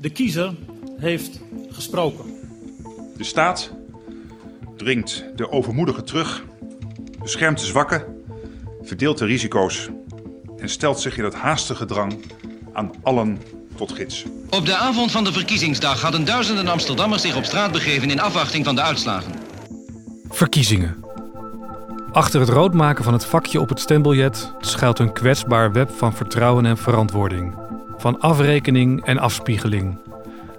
De kiezer heeft gesproken. De staat dringt de overmoedigen terug, beschermt de zwakken, verdeelt de risico's en stelt zich in het haastige drang aan allen tot gids. Op de avond van de verkiezingsdag hadden duizenden Amsterdammers zich op straat begeven in afwachting van de uitslagen. Verkiezingen. Achter het roodmaken van het vakje op het stembiljet schuilt een kwetsbaar web van vertrouwen en verantwoording. Van afrekening en afspiegeling.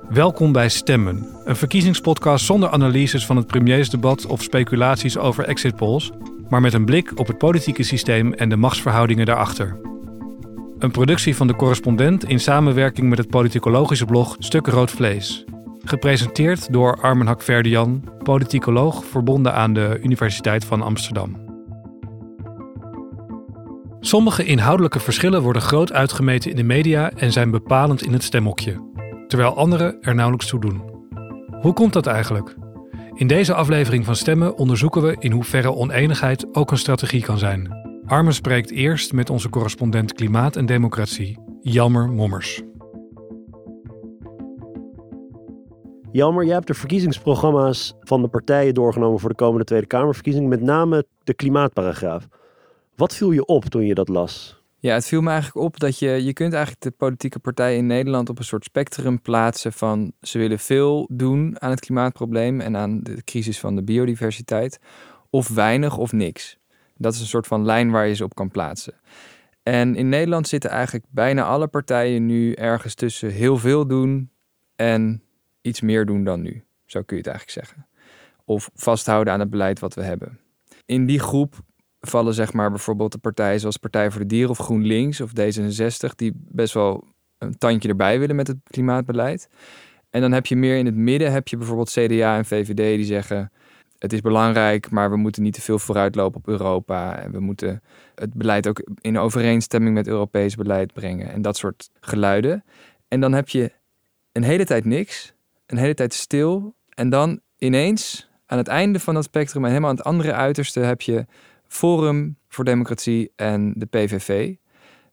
Welkom bij Stemmen, een verkiezingspodcast zonder analyses van het premiersdebat of speculaties over exit polls, maar met een blik op het politieke systeem en de machtsverhoudingen daarachter. Een productie van de correspondent in samenwerking met het politicologische blog Stuk Rood Vlees. Gepresenteerd door Armen Hakverdian, politicoloog verbonden aan de Universiteit van Amsterdam. Sommige inhoudelijke verschillen worden groot uitgemeten in de media en zijn bepalend in het stemhokje, terwijl andere er nauwelijks toe doen. Hoe komt dat eigenlijk? In deze aflevering van Stemmen onderzoeken we in hoeverre oneenigheid ook een strategie kan zijn. Armen spreekt eerst met onze correspondent Klimaat en Democratie, Jammer Mommers. Jammer, jij hebt de verkiezingsprogramma's van de partijen doorgenomen voor de komende Tweede Kamerverkiezing, met name de klimaatparagraaf. Wat viel je op toen je dat las? Ja, het viel me eigenlijk op dat je, je kunt eigenlijk de politieke partijen in Nederland op een soort spectrum plaatsen van ze willen veel doen aan het klimaatprobleem en aan de crisis van de biodiversiteit, of weinig of niks. Dat is een soort van lijn waar je ze op kan plaatsen. En in Nederland zitten eigenlijk bijna alle partijen nu ergens tussen heel veel doen en iets meer doen dan nu. Zo kun je het eigenlijk zeggen. Of vasthouden aan het beleid wat we hebben. In die groep vallen zeg maar bijvoorbeeld de partijen zoals Partij voor de Dieren of GroenLinks of D66, die best wel een tandje erbij willen met het klimaatbeleid. En dan heb je meer in het midden, heb je bijvoorbeeld CDA en VVD die zeggen, het is belangrijk, maar we moeten niet te veel vooruitlopen op Europa. En we moeten het beleid ook in overeenstemming met Europees beleid brengen. En dat soort geluiden. En dan heb je een hele tijd niks, een hele tijd stil. En dan ineens, aan het einde van dat spectrum en helemaal aan het andere uiterste, heb je Forum voor Democratie en de PVV.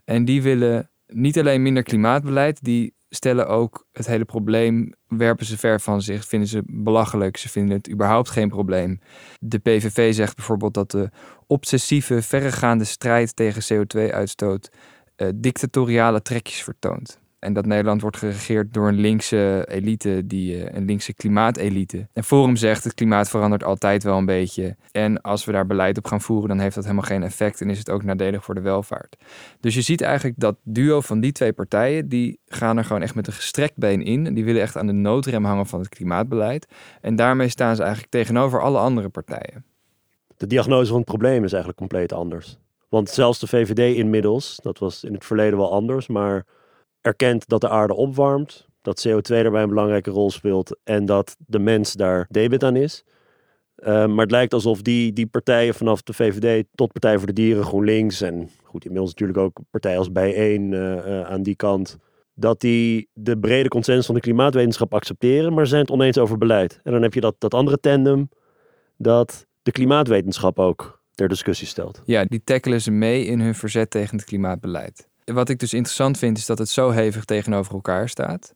En die willen niet alleen minder klimaatbeleid, die stellen ook het hele probleem, werpen ze ver van zich, vinden ze belachelijk, ze vinden het überhaupt geen probleem. De PVV zegt bijvoorbeeld dat de obsessieve, verregaande strijd tegen CO2-uitstoot uh, dictatoriale trekjes vertoont. En dat Nederland wordt geregeerd door een linkse elite, die, uh, een linkse klimaatelite. En Forum zegt het klimaat verandert altijd wel een beetje. En als we daar beleid op gaan voeren, dan heeft dat helemaal geen effect en is het ook nadelig voor de welvaart. Dus je ziet eigenlijk dat duo van die twee partijen, die gaan er gewoon echt met een gestrekt been in. En die willen echt aan de noodrem hangen van het klimaatbeleid. En daarmee staan ze eigenlijk tegenover alle andere partijen. De diagnose van het probleem is eigenlijk compleet anders. Want zelfs de VVD inmiddels, dat was in het verleden wel anders, maar erkent dat de aarde opwarmt, dat CO2 daarbij een belangrijke rol speelt en dat de mens daar debet aan is. Uh, maar het lijkt alsof die, die partijen vanaf de VVD tot Partij voor de Dieren, GroenLinks en goed, inmiddels natuurlijk ook partijen als Bijeen uh, aan die kant, dat die de brede consensus van de klimaatwetenschap accepteren, maar zijn het oneens over beleid. En dan heb je dat, dat andere tandem dat de klimaatwetenschap ook ter discussie stelt. Ja, die tackelen ze mee in hun verzet tegen het klimaatbeleid wat ik dus interessant vind, is dat het zo hevig tegenover elkaar staat.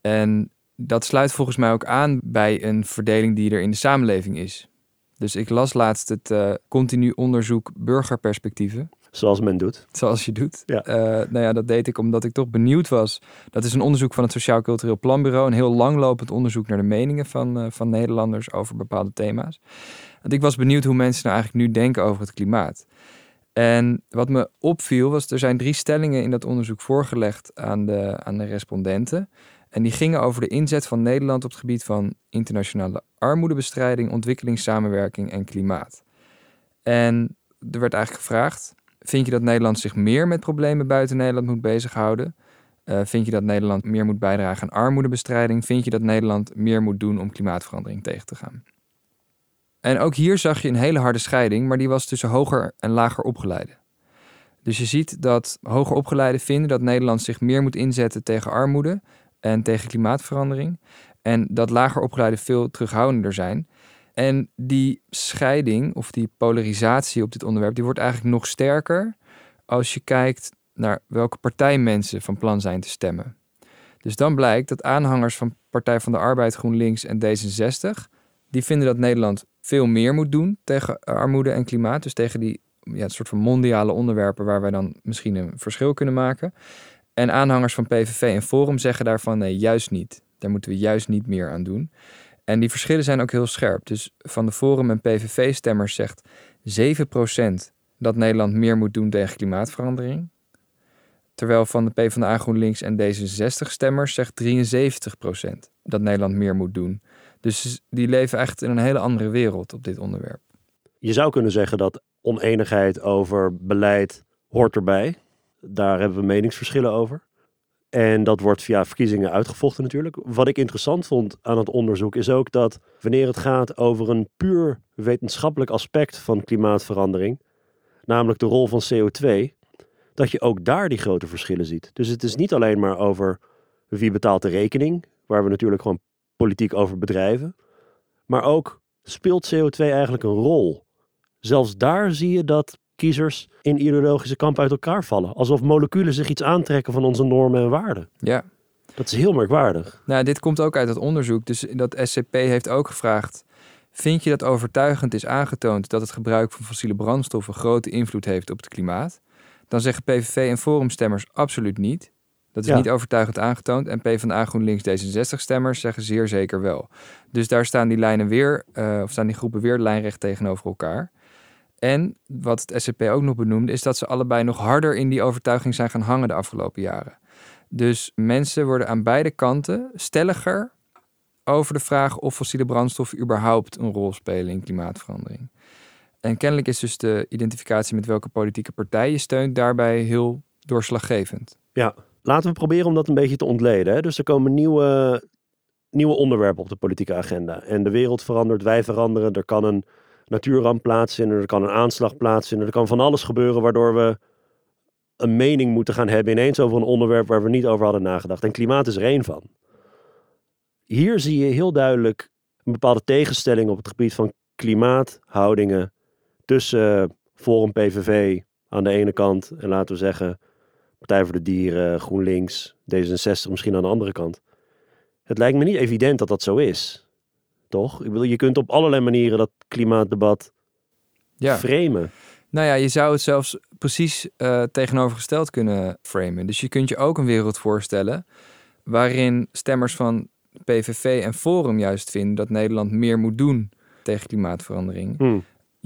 En dat sluit volgens mij ook aan bij een verdeling die er in de samenleving is. Dus ik las laatst het uh, continu onderzoek burgerperspectieven. Zoals men doet. Zoals je doet. Ja. Uh, nou ja, dat deed ik omdat ik toch benieuwd was. Dat is een onderzoek van het Sociaal Cultureel Planbureau. Een heel langlopend onderzoek naar de meningen van, uh, van Nederlanders over bepaalde thema's. Want ik was benieuwd hoe mensen nou eigenlijk nu denken over het klimaat. En wat me opviel was, er zijn drie stellingen in dat onderzoek voorgelegd aan de, aan de respondenten. En die gingen over de inzet van Nederland op het gebied van internationale armoedebestrijding, ontwikkelingssamenwerking en klimaat. En er werd eigenlijk gevraagd: vind je dat Nederland zich meer met problemen buiten Nederland moet bezighouden? Uh, vind je dat Nederland meer moet bijdragen aan armoedebestrijding? Vind je dat Nederland meer moet doen om klimaatverandering tegen te gaan? En ook hier zag je een hele harde scheiding, maar die was tussen hoger en lager opgeleiden. Dus je ziet dat hoger opgeleiden vinden dat Nederland zich meer moet inzetten tegen armoede en tegen klimaatverandering. En dat lager opgeleiden veel terughoudender zijn. En die scheiding of die polarisatie op dit onderwerp, die wordt eigenlijk nog sterker als je kijkt naar welke partij mensen van plan zijn te stemmen. Dus dan blijkt dat aanhangers van Partij van de Arbeid, GroenLinks en D66, die vinden dat Nederland veel meer moet doen tegen armoede en klimaat. Dus tegen die ja, soort van mondiale onderwerpen waar wij dan misschien een verschil kunnen maken. En aanhangers van PVV en Forum zeggen daarvan nee, juist niet. Daar moeten we juist niet meer aan doen. En die verschillen zijn ook heel scherp. Dus van de Forum en PVV-stemmers zegt 7% dat Nederland meer moet doen tegen klimaatverandering. Terwijl van de PvdA, GroenLinks en D66-stemmers zegt 73% dat Nederland meer moet doen. Dus die leven echt in een hele andere wereld op dit onderwerp. Je zou kunnen zeggen dat oneenigheid over beleid hoort erbij. Daar hebben we meningsverschillen over. En dat wordt via verkiezingen uitgevochten natuurlijk. Wat ik interessant vond aan het onderzoek is ook dat wanneer het gaat over een puur wetenschappelijk aspect van klimaatverandering, namelijk de rol van CO2, dat je ook daar die grote verschillen ziet. Dus het is niet alleen maar over wie betaalt de rekening, waar we natuurlijk gewoon politiek over bedrijven, maar ook speelt CO2 eigenlijk een rol. Zelfs daar zie je dat kiezers in ideologische kamp uit elkaar vallen. Alsof moleculen zich iets aantrekken van onze normen en waarden. Ja. Dat is heel merkwaardig. Nou, dit komt ook uit het onderzoek. Dus dat SCP heeft ook gevraagd: vind je dat overtuigend is aangetoond dat het gebruik van fossiele brandstoffen grote invloed heeft op het klimaat? Dan zeggen PVV en Forumstemmers absoluut niet. Dat is Ja. niet overtuigend aangetoond. En PvdA, GroenLinks, D66-stemmers zeggen zeer zeker wel. Dus daar staan die lijnen weer, eh, of staan die groepen weer lijnrecht tegenover elkaar. En wat het SCP ook nog benoemde, is dat ze allebei nog harder in die overtuiging zijn gaan hangen de afgelopen jaren. Dus mensen worden aan beide kanten stelliger over de vraag of fossiele brandstoffen überhaupt een rol spelen in klimaatverandering. En kennelijk is dus de identificatie met welke politieke partij je steunt daarbij heel doorslaggevend. Ja, laten we proberen om dat een beetje te ontleden. Hè? Dus er komen nieuwe, nieuwe onderwerpen op de politieke agenda. En de wereld verandert, wij veranderen. Er kan een natuurramp plaatsvinden, er kan een aanslag plaatsvinden. Er kan van alles gebeuren waardoor we een mening moeten gaan hebben ineens over een onderwerp waar we niet over hadden nagedacht. En klimaat is er één van. Hier zie je heel duidelijk een bepaalde tegenstelling op het gebied van klimaathoudingen tussen Forum PVV aan de ene kant en laten we zeggen Partij voor de Dieren, GroenLinks, D66 misschien aan de andere kant. Het lijkt me niet evident dat dat zo is. Toch? Ik bedoel, je kunt op allerlei manieren dat klimaatdebat Ja. framen. Nou ja, je zou het zelfs precies eh, tegenovergesteld kunnen framen. Dus je kunt je ook een wereld voorstellen waarin stemmers van PVV en Forum juist vinden dat Nederland meer moet doen tegen klimaatverandering. Hm.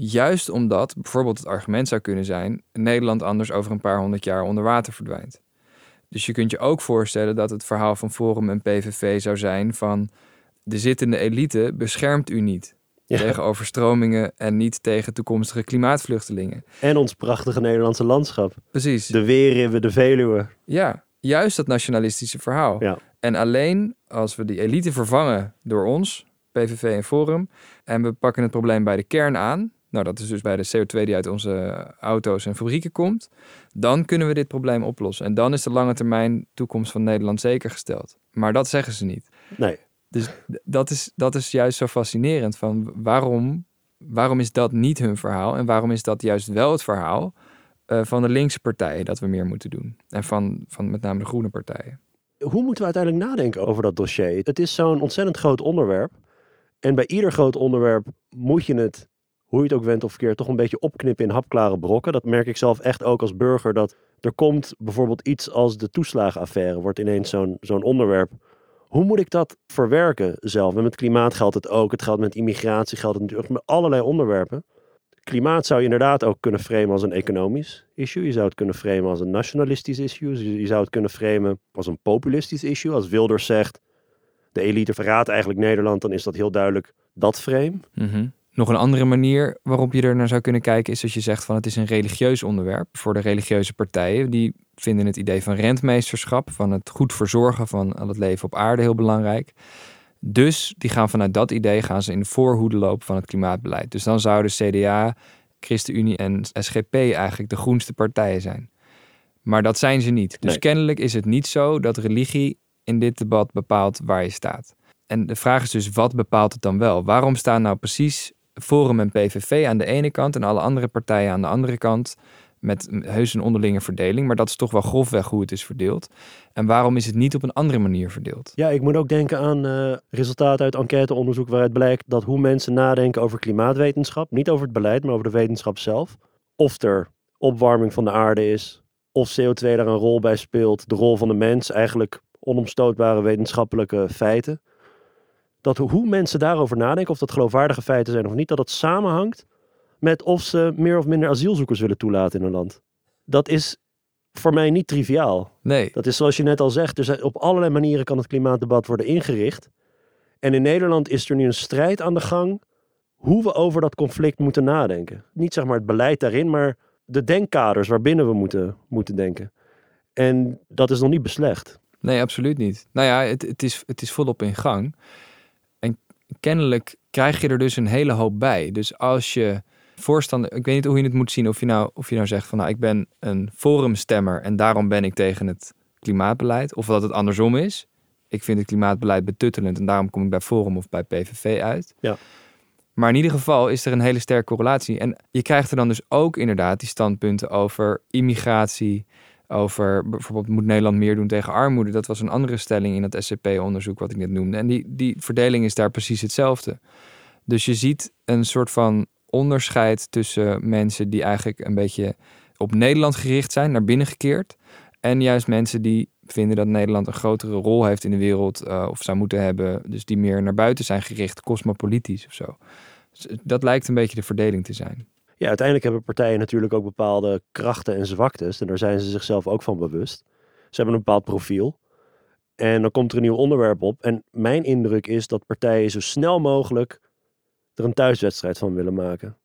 Juist omdat bijvoorbeeld het argument zou kunnen zijn: Nederland anders over een paar honderd jaar onder water verdwijnt. Dus je kunt je ook voorstellen dat het verhaal van Forum en PVV zou zijn van de zittende elite beschermt u niet Ja. tegen overstromingen en niet tegen toekomstige klimaatvluchtelingen. En ons prachtige Nederlandse landschap. Precies. De Weerribben, de Veluwe. Ja, juist dat nationalistische verhaal. Ja. En alleen als we die elite vervangen door ons, PVV en Forum, en we pakken het probleem bij de kern aan, nou dat is dus bij de CO2 die uit onze auto's en fabrieken komt, dan kunnen we dit probleem oplossen. En dan is de lange termijn toekomst van Nederland zeker gesteld. Maar dat zeggen ze niet. Nee. Dus dat is, dat is juist zo fascinerend van waarom, waarom is dat niet hun verhaal en waarom is dat juist wel het verhaal eh, van de linkse partijen dat we meer moeten doen. En van, van met name de groene partijen. Hoe moeten we uiteindelijk nadenken over dat dossier? Het is zo'n ontzettend groot onderwerp. En bij ieder groot onderwerp moet je het, hoe je het ook went of verkeerd, toch een beetje opknippen in hapklare brokken. Dat merk ik zelf echt ook als burger. Dat er komt bijvoorbeeld iets als de toeslagenaffaire, wordt ineens zo'n zo'n onderwerp. Hoe moet ik dat verwerken zelf? En met klimaat geldt het ook. Het geldt met immigratie, geldt het natuurlijk met allerlei onderwerpen. Klimaat zou je inderdaad ook kunnen framen als een economisch issue. Je zou het kunnen framen als een nationalistisch issue. Je zou het kunnen framen als een populistisch issue. Als Wilders zegt, de elite verraadt eigenlijk Nederland, dan is dat heel duidelijk dat frame. Nog een andere manier waarop je er naar zou kunnen kijken is als je zegt van het is een religieus onderwerp voor de religieuze partijen. Die vinden het idee van rentmeesterschap, van het goed verzorgen van al het leven op aarde heel belangrijk. Dus die gaan vanuit dat idee gaan ze in de voorhoede lopen van het klimaatbeleid. Dus dan zouden CDA, ChristenUnie en SGP eigenlijk de groenste partijen zijn. Maar dat zijn ze niet. Dus Nee. kennelijk is het niet zo dat religie in dit debat bepaalt waar je staat. En de vraag is dus, wat bepaalt het dan wel? Waarom staan nou precies Forum en PVV aan de ene kant en alle andere partijen aan de andere kant met heus een onderlinge verdeling, maar dat is toch wel grofweg hoe het is verdeeld. En waarom is het niet op een andere manier verdeeld? Ja, ik moet ook denken aan uh, resultaten uit enquêteonderzoek waaruit blijkt dat hoe mensen nadenken over klimaatwetenschap, niet over het beleid, maar over de wetenschap zelf, of er opwarming van de aarde is, of CO2 daar een rol bij speelt, de rol van de mens, eigenlijk onomstootbare wetenschappelijke feiten. Dat hoe mensen daarover nadenken, of dat geloofwaardige feiten zijn of niet, dat het samenhangt met of ze meer of minder asielzoekers willen toelaten in een land. Dat is voor mij niet triviaal. Nee. Dat is zoals je net al zegt, dus op allerlei manieren kan het klimaatdebat worden ingericht. En in Nederland is er nu een strijd aan de gang hoe we over dat conflict moeten nadenken. Niet zeg maar het beleid daarin, maar de denkkaders waarbinnen we moeten, moeten denken. En dat is nog niet beslecht. Nee, absoluut niet. Nou ja, het, het, is, het is volop in gang. En kennelijk krijg je er dus een hele hoop bij. Dus als je voorstander, ik weet niet hoe je het moet zien, of je nou, of je nou zegt van nou, ik ben een forumstemmer en daarom ben ik tegen het klimaatbeleid, of dat het andersom is. Ik vind het klimaatbeleid betuttelend en daarom kom ik bij Forum of bij PVV uit. Ja. Maar in ieder geval is er een hele sterke correlatie. En je krijgt er dan dus ook inderdaad die standpunten over immigratie, over bijvoorbeeld moet Nederland meer doen tegen armoede. Dat was een andere stelling in dat SCP-onderzoek wat ik net noemde. En die, die verdeling is daar precies hetzelfde. Dus je ziet een soort van onderscheid tussen mensen die eigenlijk een beetje op Nederland gericht zijn, naar binnen gekeerd. En juist mensen die vinden dat Nederland een grotere rol heeft in de wereld uh, of zou moeten hebben. Dus die meer naar buiten zijn gericht, cosmopolitisch of zo. Dus dat lijkt een beetje de verdeling te zijn. Ja, uiteindelijk hebben partijen natuurlijk ook bepaalde krachten en zwaktes. En daar zijn ze zichzelf ook van bewust. Ze hebben een bepaald profiel. En dan komt er een nieuw onderwerp op. En mijn indruk is dat partijen zo snel mogelijk er een thuiswedstrijd van willen maken.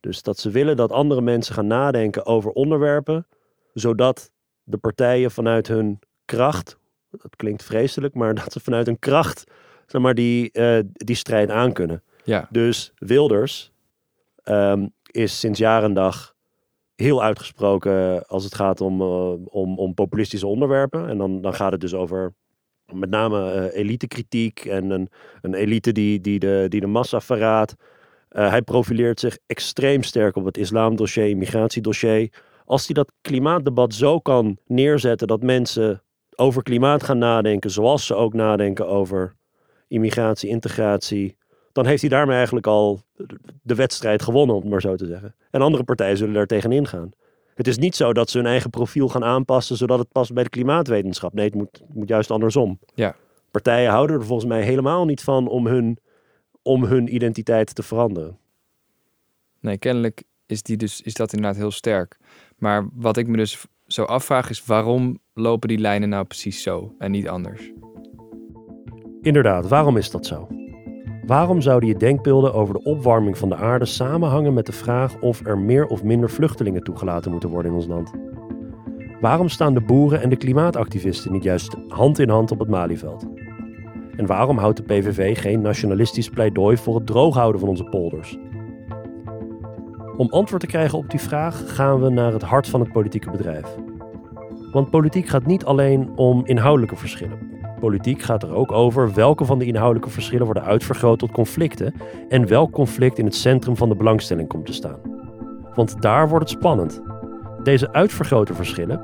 Dus dat ze willen dat andere mensen gaan nadenken over onderwerpen, zodat de partijen vanuit hun kracht, dat klinkt vreselijk, maar dat ze vanuit hun kracht zeg maar, die, uh, die strijd aankunnen. Ja. Dus Wilders um, is sinds jaren dag heel uitgesproken als het gaat om, uh, om, om populistische onderwerpen. En dan, dan gaat het dus over met name uh, elitekritiek en een, een elite die, die, de, die de massa verraadt. Uh, hij profileert zich extreem sterk op het islamdossier, immigratiedossier. Als hij dat klimaatdebat zo kan neerzetten dat mensen over klimaat gaan nadenken, zoals ze ook nadenken over immigratie, integratie, dan heeft hij daarmee eigenlijk al de wedstrijd gewonnen, om het maar zo te zeggen. En andere partijen zullen daar tegenin gaan. Het is niet zo dat ze hun eigen profiel gaan aanpassen zodat het past bij de klimaatwetenschap. Nee, het moet, moet juist andersom. Ja. Partijen houden er volgens mij helemaal niet van om hun, om hun identiteit te veranderen. Nee, kennelijk is, die dus, is dat inderdaad heel sterk. Maar wat ik me dus zo afvraag is waarom lopen die lijnen nou precies zo en niet anders? Inderdaad, waarom is dat zo? Waarom zouden je denkbeelden over de opwarming van de aarde samenhangen met de vraag of er meer of minder vluchtelingen toegelaten moeten worden in ons land? Waarom staan de boeren en de klimaatactivisten niet juist hand in hand op het Malieveld? En waarom houdt de PVV geen nationalistisch pleidooi voor het drooghouden van onze polders? Om antwoord te krijgen op die vraag gaan we naar het hart van het politieke bedrijf. Want politiek gaat niet alleen om inhoudelijke verschillen. Politiek gaat er ook over welke van de inhoudelijke verschillen worden uitvergroot tot conflicten en welk conflict in het centrum van de belangstelling komt te staan. Want daar wordt het spannend. Deze uitvergrote verschillen,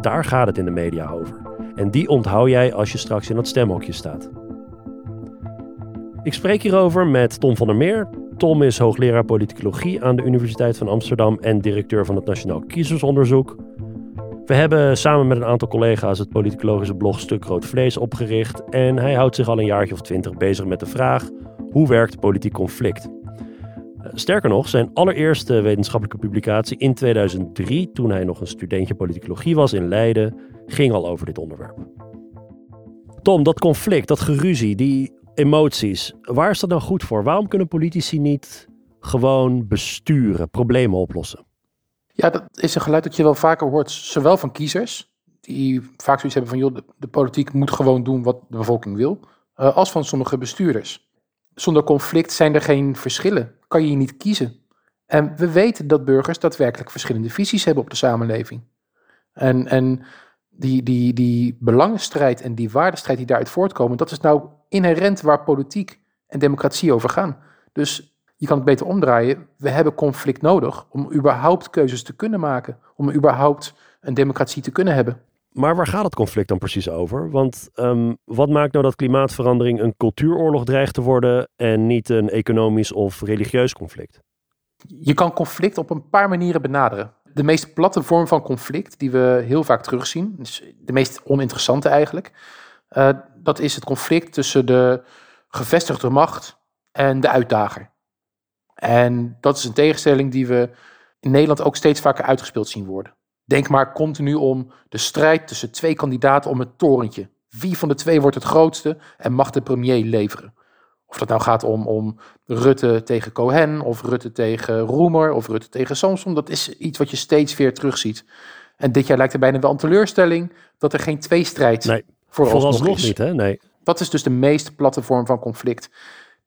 daar gaat het in de media over. En die onthoud jij als je straks in dat stemhokje staat. Ik spreek hierover met Tom van der Meer. Tom is hoogleraar politicologie aan de Universiteit van Amsterdam en directeur van het Nationaal Kiezersonderzoek. We hebben samen met een aantal collega's het politicologische blog Stuk Rood Vlees opgericht en hij houdt zich al een jaartje of twintig bezig met de vraag hoe werkt politiek conflict? Sterker nog, zijn allereerste wetenschappelijke publicatie in 2003, toen hij nog een studentje politicologie was in Leiden, ging al over dit onderwerp. Tom, dat conflict, dat geruzie, die emoties, waar is dat nou goed voor? Waarom kunnen politici niet gewoon besturen, problemen oplossen? Ja, dat is een geluid dat je wel vaker hoort, zowel van kiezers, die vaak zoiets hebben van, joh, de, politiek moet gewoon doen wat de bevolking wil, uh, als van sommige bestuurders. Zonder conflict zijn er geen verschillen, kan je je niet kiezen. En we weten dat burgers daadwerkelijk verschillende visies hebben op de samenleving. En, en die, die, die belangenstrijd en die waardestrijd die daaruit voortkomen, dat is nou inherent waar politiek en democratie over gaan. Dus je kan het beter omdraaien. We hebben conflict nodig om überhaupt keuzes te kunnen maken. Om überhaupt een democratie te kunnen hebben. Maar waar gaat het conflict dan precies over? Want um, wat maakt nou dat klimaatverandering een cultuuroorlog dreigt te worden en niet een economisch of religieus conflict? Je kan conflict op een paar manieren benaderen. De meest platte vorm van conflict, die we heel vaak terugzien, dus de meest oninteressante eigenlijk, uh, dat is het conflict tussen de gevestigde macht en de uitdager. En dat is een tegenstelling die we in Nederland ook steeds vaker uitgespeeld zien worden. Denk maar continu om de strijd tussen twee kandidaten om het torentje. Wie van de twee wordt het grootste en mag de premier leveren? Of dat nou gaat om, om Rutte tegen Cohen, of Rutte tegen Roemer, of Rutte tegen Samson. Dat is iets wat je steeds weer terugziet. En dit jaar lijkt er bijna wel een teleurstelling dat er geen tweestrijd nee, vooralsnog is. niet, hè? Nee. Dat is dus de meest platte vorm van conflict,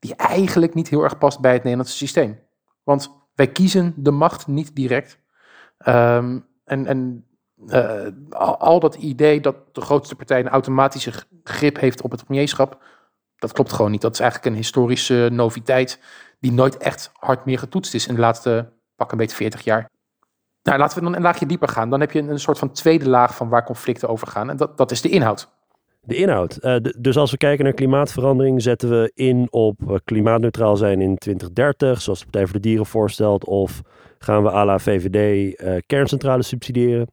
die eigenlijk niet heel erg past bij het Nederlandse systeem. Want wij kiezen de macht niet direct. Um, en, en uh, al, dat idee dat de grootste partij een automatische grip heeft op het premierschap, dat klopt gewoon niet. Dat is eigenlijk een historische noviteit die nooit echt hard meer getoetst is in de laatste pak een beetje 40 jaar. Nou, laten we dan een laagje dieper gaan. Dan heb je een, een soort van tweede laag van waar conflicten over gaan. En dat, dat is de inhoud. De inhoud. Uh, dus als we kijken naar klimaatverandering, zetten we in op uh, klimaatneutraal zijn in 2030, zoals de Partij voor de Dieren voorstelt, of gaan we à la VVD uh, kerncentrales subsidiëren?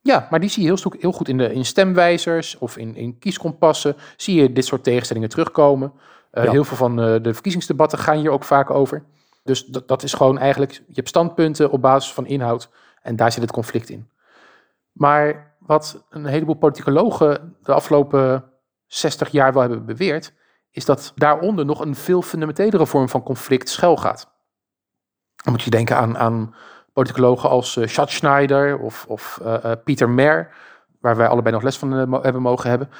Ja, maar die zie je heel, heel goed in, de, in stemwijzers of in, in kieskompassen. Zie je dit soort tegenstellingen terugkomen. Ja. Heel veel van de verkiezingsdebatten gaan hier ook vaak over. Dus dat, dat is gewoon eigenlijk, je hebt standpunten op basis van inhoud en daar zit het conflict in. Maar wat een heleboel politicologen de afgelopen 60 jaar wel hebben beweerd, is dat daaronder nog een veel fundamentelere vorm van conflict schuilgaat. Dan moet je denken aan, aan politicologen als uh, Schatzschneider of, of uh, uh, Pieter Mer, waar wij allebei nog les van hebben mogen hebben.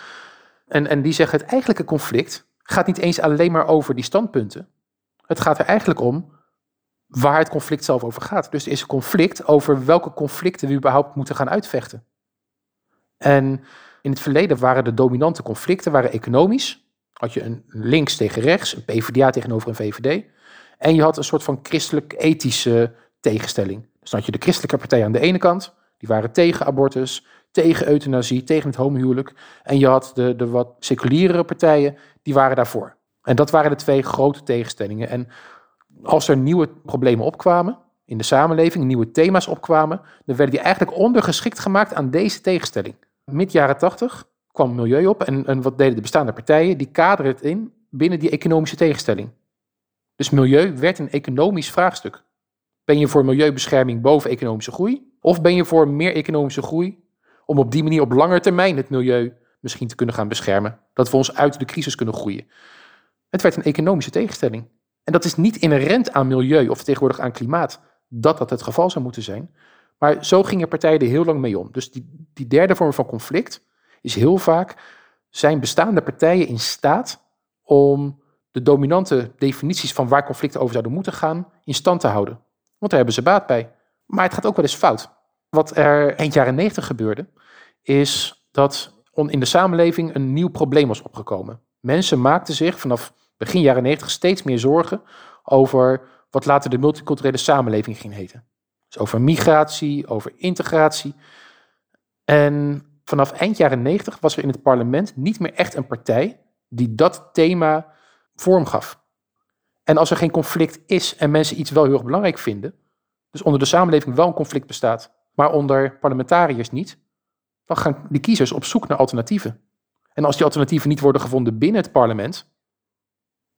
En, en die zeggen het eigenlijke conflict gaat niet eens alleen maar over die standpunten. Het gaat er eigenlijk om waar het conflict zelf over gaat. Dus er is een conflict over welke conflicten we überhaupt moeten gaan uitvechten. En in het verleden waren de dominante conflicten waren economisch. Had je een links tegen rechts, een PvdA tegenover een VVD. En je had een soort van christelijk-ethische tegenstelling. Dus dan had je de christelijke partij aan de ene kant. Die waren tegen abortus, tegen euthanasie, tegen het homohuwelijk. En je had de, de wat seculiere partijen, die waren daarvoor. En dat waren de twee grote tegenstellingen. En als er nieuwe problemen opkwamen in de samenleving, nieuwe thema's opkwamen, dan werden die eigenlijk ondergeschikt gemaakt aan deze tegenstelling. Mid jaren tachtig kwam milieu op en, en wat deden de bestaande partijen? Die kaderen het in binnen die economische tegenstelling. Dus milieu werd een economisch vraagstuk. Ben je voor milieubescherming boven economische groei? Of ben je voor meer economische groei om op die manier op lange termijn het milieu misschien te kunnen gaan beschermen? Dat we ons uit de crisis kunnen groeien. Het werd een economische tegenstelling. En dat is niet inherent aan milieu of tegenwoordig aan klimaat dat dat het geval zou moeten zijn. Maar zo gingen partijen er heel lang mee om. Dus die, die derde vorm van conflict is heel vaak, zijn bestaande partijen in staat om de dominante definities van waar conflicten over zouden moeten gaan in stand te houden. Want daar hebben ze baat bij. Maar het gaat ook wel eens fout. Wat er eind jaren 90 gebeurde, is dat in de samenleving een nieuw probleem was opgekomen. Mensen maakten zich vanaf begin jaren 90 steeds meer zorgen over wat later de multiculturele samenleving ging heten. Dus over migratie, over integratie. En vanaf eind jaren 90 was er in het parlement niet meer echt een partij die dat thema vorm gaf. En als er geen conflict is en mensen iets wel heel erg belangrijk vinden, dus onder de samenleving wel een conflict bestaat, maar onder parlementariërs niet, dan gaan die kiezers op zoek naar alternatieven. En als die alternatieven niet worden gevonden binnen het parlement,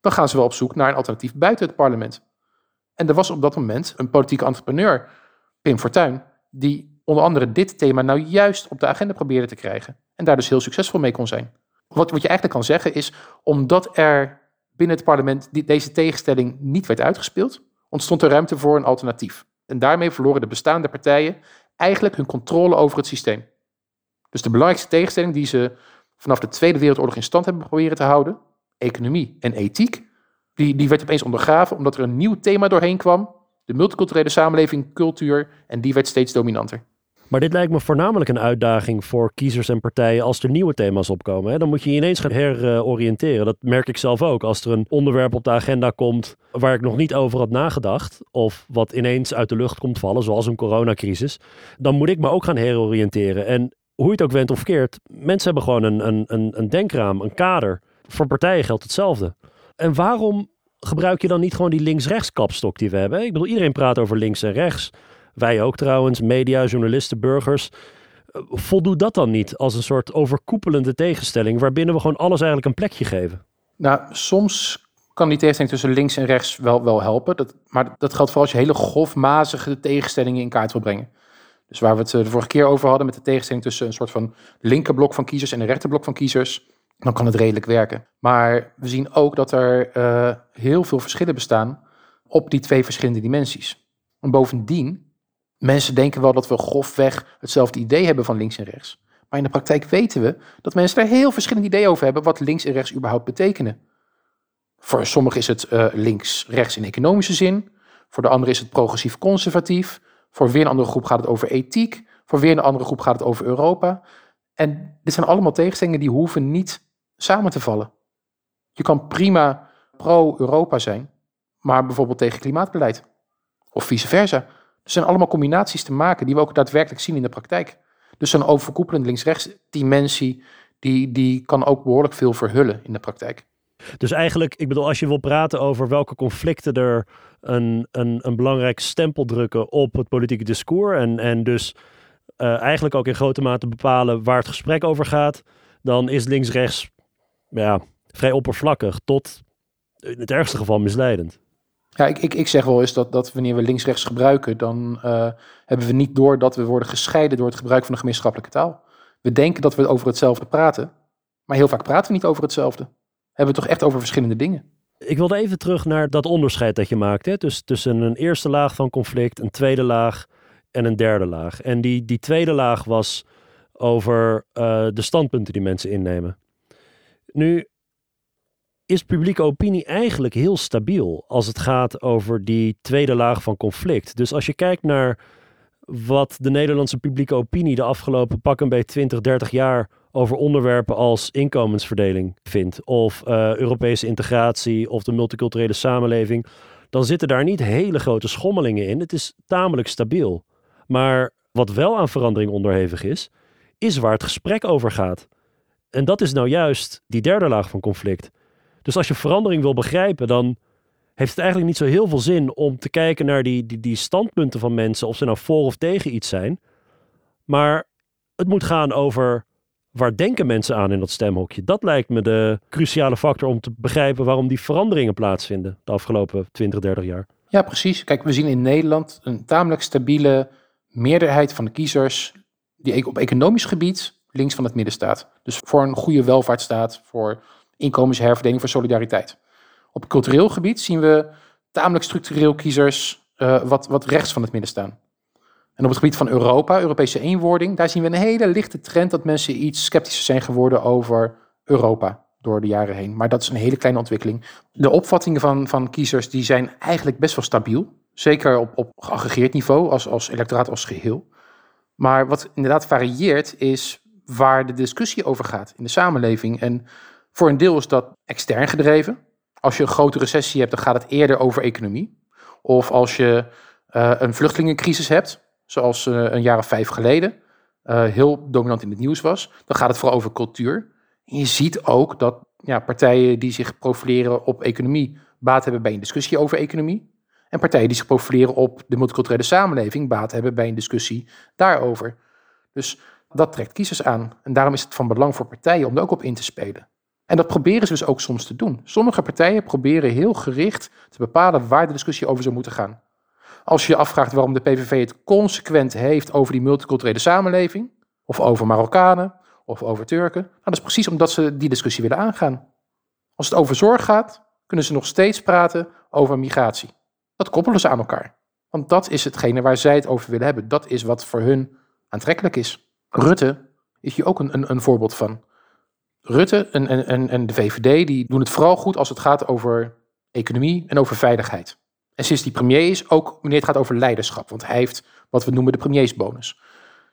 dan gaan ze wel op zoek naar een alternatief buiten het parlement. En er was op dat moment een politieke entrepreneur, Pim Fortuyn, die onder andere dit thema nou juist op de agenda probeerde te krijgen. En daar dus heel succesvol mee kon zijn. Wat, wat je eigenlijk kan zeggen is, omdat er binnen het parlement die, deze tegenstelling niet werd uitgespeeld, ontstond er ruimte voor een alternatief. En daarmee verloren de bestaande partijen eigenlijk hun controle over het systeem. Dus de belangrijkste tegenstelling die ze vanaf de Tweede Wereldoorlog in stand hebben proberen te houden, economie en ethiek, die, die werd opeens ondergraven omdat er een nieuw thema doorheen kwam. De multiculturele samenleving, cultuur, en die werd steeds dominanter. Maar dit lijkt me voornamelijk een uitdaging voor kiezers en partijen als er nieuwe thema's opkomen. Hè? Dan moet je ineens gaan heroriënteren. Dat merk ik zelf ook. Als er een onderwerp op de agenda komt waar ik nog niet over had nagedacht, of wat ineens uit de lucht komt vallen, zoals een coronacrisis, dan moet ik me ook gaan heroriënteren. En hoe je het ook went of keert, mensen hebben gewoon een, een, een denkraam, een kader. Voor partijen geldt hetzelfde. En waarom gebruik je dan niet gewoon die links-rechts kapstok die we hebben? Ik bedoel, iedereen praat over links en rechts. Wij ook trouwens, media, journalisten, burgers. Eh, voldoet dat dan niet als een soort overkoepelende tegenstelling waarbinnen we gewoon alles eigenlijk een plekje geven? Nou, soms kan die tegenstelling tussen links en rechts wel, wel helpen. Dat, maar dat geldt vooral als je hele grofmazige tegenstellingen in kaart wil brengen. Dus waar we het eh, de vorige keer over hadden met de tegenstelling tussen een soort van linkerblok van kiezers en een rechterblok van kiezers, dan kan het redelijk werken. Maar we zien ook dat er uh, heel veel verschillen bestaan op die twee verschillende dimensies. En bovendien, mensen denken wel dat we grofweg hetzelfde idee hebben van links en rechts. Maar in de praktijk weten we dat mensen daar heel verschillende ideeën over hebben wat links en rechts überhaupt betekenen. Voor sommigen is het uh, links-rechts in economische zin. Voor de anderen is het progressief-conservatief. Voor weer een andere groep gaat het over ethiek. Voor weer een andere groep gaat het over Europa. En dit zijn allemaal tegenstellingen die hoeven niet samen te vallen. Je kan prima pro-Europa zijn, maar bijvoorbeeld tegen klimaatbeleid. Of vice versa. Er zijn allemaal combinaties te maken die we ook daadwerkelijk zien in de praktijk. Dus zo'n overkoepelend links-rechts dimensie, die, die kan ook behoorlijk veel verhullen in de praktijk. Dus eigenlijk, ik bedoel, als je wil praten over welke conflicten er een, een, een belangrijk stempel drukken op het politieke discours en, en dus uh, eigenlijk ook in grote mate bepalen waar het gesprek over gaat, dan is links-rechts ja, vrij oppervlakkig tot in het ergste geval misleidend. Ja, ik, ik, ik zeg wel eens dat, dat wanneer we links-rechts gebruiken, dan uh, hebben we niet door dat we worden gescheiden door het gebruik van een gemeenschappelijke taal. We denken dat we over hetzelfde praten, maar heel vaak praten we niet over hetzelfde. Hebben we het toch echt over verschillende dingen. Ik wilde even terug naar dat onderscheid dat je maakt. Hè? Dus tussen een eerste laag van conflict, een tweede laag en een derde laag. En die, die tweede laag was over uh, de standpunten die mensen innemen. Nu is publieke opinie eigenlijk heel stabiel als het gaat over die tweede laag van conflict. Dus als je kijkt naar wat de Nederlandse publieke opinie de afgelopen pak een beetje 20, 30 jaar over onderwerpen als inkomensverdeling vindt, of uh, Europese integratie, of de multiculturele samenleving, dan zitten daar niet hele grote schommelingen in. Het is tamelijk stabiel. Maar wat wel aan verandering onderhevig is, is waar het gesprek over gaat. En dat is nou juist die derde laag van conflict. Dus als je verandering wil begrijpen, dan heeft het eigenlijk niet zo heel veel zin om te kijken naar die, die, die standpunten van mensen, of ze nou voor of tegen iets zijn. Maar het moet gaan over waar denken mensen aan in dat stemhokje. Dat lijkt me de cruciale factor om te begrijpen waarom die veranderingen plaatsvinden de afgelopen 20, 30 jaar. Ja, precies. Kijk, we zien in Nederland een tamelijk stabiele meerderheid van de kiezers die op economisch gebied links van het midden staat. Dus voor een goede welvaartsstaat, voor inkomensherverdeling, voor solidariteit. Op cultureel gebied zien we tamelijk structureel kiezers uh, wat, wat rechts van het midden staan. En op het gebied van Europa, Europese eenwording, daar zien we een hele lichte trend dat mensen iets sceptischer zijn geworden over Europa door de jaren heen. Maar dat is een hele kleine ontwikkeling. De opvattingen van, van kiezers die zijn eigenlijk best wel stabiel. Zeker op, op geaggregeerd niveau, als, als electoraat als geheel. Maar wat inderdaad varieert, is waar de discussie over gaat in de samenleving. En voor een deel is dat extern gedreven. Als je een grote recessie hebt, dan gaat het eerder over economie. Of als je uh, een vluchtelingencrisis hebt, zoals uh, een jaar of vijf geleden, uh, heel dominant in het nieuws was, dan gaat het vooral over cultuur. En je ziet ook dat ja, partijen die zich profileren op economie baat hebben bij een discussie over economie. En partijen die zich profileren op de multiculturele samenleving baat hebben bij een discussie daarover. Dus dat trekt kiezers aan. En daarom is het van belang voor partijen om er ook op in te spelen. En dat proberen ze dus ook soms te doen. Sommige partijen proberen heel gericht te bepalen waar de discussie over zou moeten gaan. Als je je afvraagt waarom de PVV het consequent heeft over die multiculturele samenleving, of over Marokkanen, of over Turken, nou, dat is precies omdat ze die discussie willen aangaan. Als het over zorg gaat, kunnen ze nog steeds praten over migratie. Dat koppelen ze aan elkaar. Want dat is hetgene waar zij het over willen hebben. Dat is wat voor hun aantrekkelijk is. Rutte is hier ook een, een, een voorbeeld van. Rutte en, en, en de VVD die doen het vooral goed als het gaat over economie en over veiligheid. En sinds die premier is, ook wanneer het gaat over leiderschap. Want hij heeft wat we noemen de premiersbonus.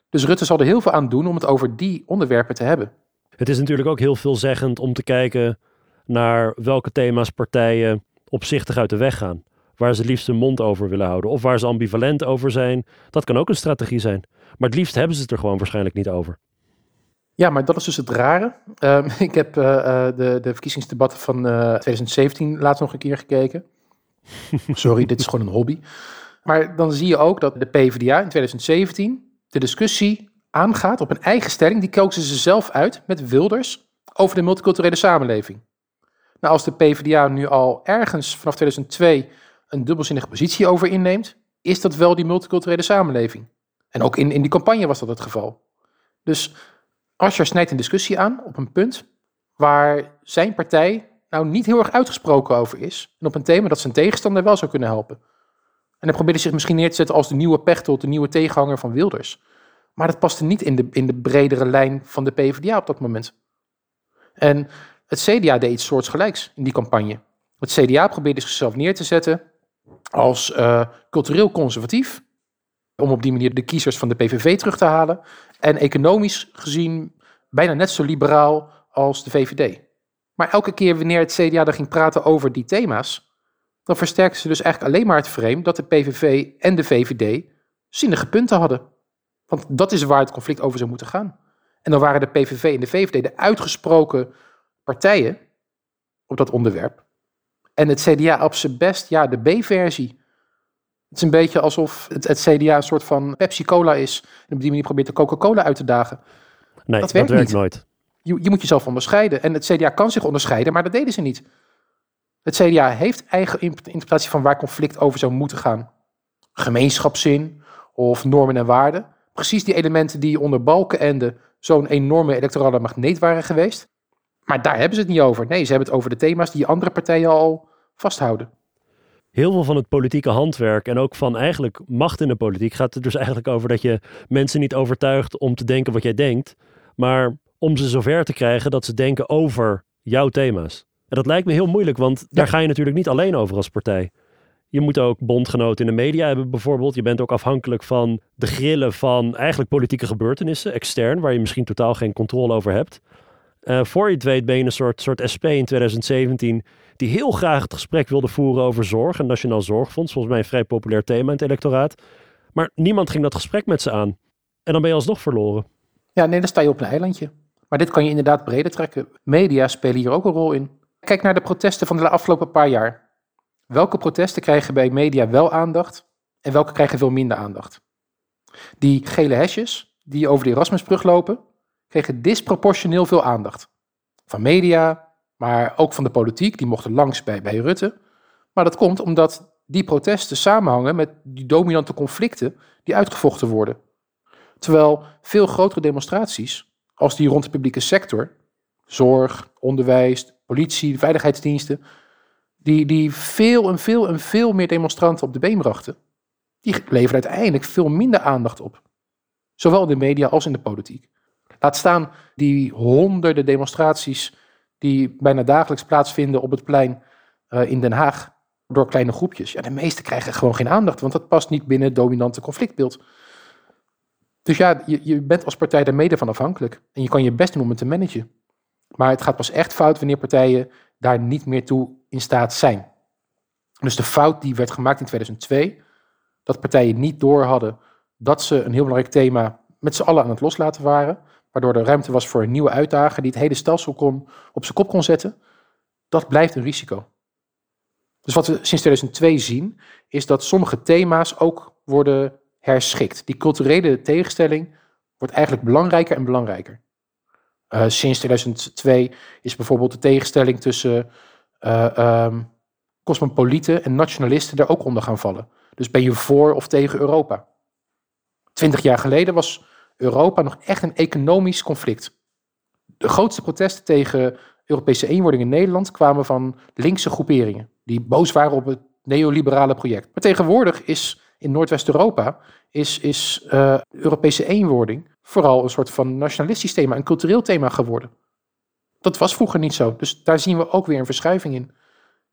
Dus Rutte zal er heel veel aan doen om het over die onderwerpen te hebben. Het is natuurlijk ook heel veelzeggend om te kijken naar welke thema's partijen opzichtig uit de weg gaan. Waar ze liefst hun mond over willen houden. Of waar ze ambivalent over zijn. Dat kan ook een strategie zijn. Maar het liefst hebben ze het er gewoon waarschijnlijk niet over. Ja, maar dat is dus het rare. Ehm, ik heb uh, de, de verkiezingsdebatten van 2017 laatst nog een keer gekeken. Sorry, dit is gewoon een hobby. Maar dan zie je ook dat de PvdA in 2017 de discussie aangaat op een eigen stelling. Die kozen ze zelf uit met Wilders over de multiculturele samenleving. Nou, als de PvdA nu al ergens vanaf 2002 een dubbelzinnige positie over inneemt, is dat wel die multiculturele samenleving. En ook in, in die campagne was dat het geval. Dus Asscher snijdt een discussie aan op een punt waar zijn partij nou niet heel erg uitgesproken over is. En op een thema dat zijn tegenstander wel zou kunnen helpen. En hij probeerde zich misschien neer te zetten als de nieuwe Pechtold, de nieuwe tegenhanger van Wilders. Maar dat paste niet in de, in de bredere lijn van de PvdA op dat moment. En het CDA deed iets soortgelijks in die campagne. Het CDA probeerde zichzelf neer te zetten als uh, cultureel conservatief. Om op die manier de kiezers van de PVV terug te halen. En economisch gezien bijna net zo liberaal als de VVD. Maar elke keer wanneer het CDA er ging praten over die thema's, dan versterkten ze dus eigenlijk alleen maar het frame dat de PVV en de VVD zinnige punten hadden. Want dat is waar het conflict over zou moeten gaan. En dan waren de PVV en de VVD de uitgesproken partijen op dat onderwerp. En het CDA op zijn best, ja, de B-versie. Het is een beetje alsof het, het, CDA een soort van Pepsi-Cola is. En op die manier probeert de Coca-Cola uit te dagen. Nee, dat werkt, niet. nooit. Je, je moet jezelf onderscheiden. En het CDA kan zich onderscheiden, maar dat deden ze niet. Het CDA heeft eigen interpretatie van waar conflict over zou moeten gaan. Gemeenschapszin of normen en waarden. Precies die elementen die onder Balkenende zo'n enorme electorale magneet waren geweest. Maar daar hebben ze het niet over. Nee, ze hebben het over de thema's die andere partijen al vasthouden. Heel veel van het politieke handwerk en ook van eigenlijk macht in de politiek gaat er dus eigenlijk over dat je mensen niet overtuigt om te denken wat jij denkt, maar om ze zover te krijgen dat ze denken over jouw thema's. En dat lijkt me heel moeilijk, want daar ga je natuurlijk niet alleen over als partij. Je moet ook bondgenoten in de media hebben bijvoorbeeld. Je bent ook afhankelijk van de grillen van eigenlijk politieke gebeurtenissen, extern, waar je misschien totaal geen controle over hebt. Uh, voor je het weet ben je een soort, soort SP in 2017 die heel graag het gesprek wilde voeren over zorg en Nationaal Zorgfonds. Volgens mij een vrij populair thema in het electoraat. Maar niemand ging dat gesprek met ze aan. En dan ben je alsnog verloren. Ja, nee, dan sta je op een eilandje. Maar dit kan je inderdaad breder trekken. Media spelen hier ook een rol in. Kijk naar de protesten van de afgelopen paar jaar. Welke protesten krijgen bij media wel aandacht en welke krijgen veel minder aandacht? Die gele hesjes die over de Erasmusbrug lopen, kregen disproportioneel veel aandacht. Van media, maar ook van de politiek, die mochten langs bij, bij Rutte. Maar dat komt omdat die protesten samenhangen met die dominante conflicten die uitgevochten worden. Terwijl veel grotere demonstraties, als die rond de publieke sector, zorg, onderwijs, politie, veiligheidsdiensten, die, die veel en veel en veel meer demonstranten op de been brachten, die leveren uiteindelijk veel minder aandacht op. Zowel in de media als in de politiek. Laat staan die honderden demonstraties die bijna dagelijks plaatsvinden op het plein uh, in Den Haag door kleine groepjes. Ja, de meeste krijgen gewoon geen aandacht, want dat past niet binnen het dominante conflictbeeld. Dus ja, je, je bent als partij daar mede van afhankelijk. En je kan je best het te managen. Maar het gaat pas echt fout wanneer partijen daar niet meer toe in staat zijn. Dus de fout die werd gemaakt in 2002, dat partijen niet door hadden dat ze een heel belangrijk thema met z'n allen aan het loslaten waren, waardoor er ruimte was voor een nieuwe uitdager die het hele stelsel kon, op zijn kop kon zetten, dat blijft een risico. Dus wat we sinds 2002 zien, is dat sommige thema's ook worden herschikt. Die culturele tegenstelling wordt eigenlijk belangrijker en belangrijker. Uh, sinds 2002 is bijvoorbeeld de tegenstelling tussen uh, cosmopolieten en nationalisten er ook onder gaan vallen. Dus ben je voor of tegen Europa? Twintig jaar geleden was Europa nog echt een economisch conflict. De grootste protesten tegen Europese eenwording in Nederland kwamen van linkse groeperingen die boos waren op het neoliberale project. Maar tegenwoordig is in Noordwest-Europa is, is uh, Europese eenwording vooral een soort van nationalistisch thema, een cultureel thema geworden. Dat was vroeger niet zo. Dus daar zien we ook weer een verschuiving in.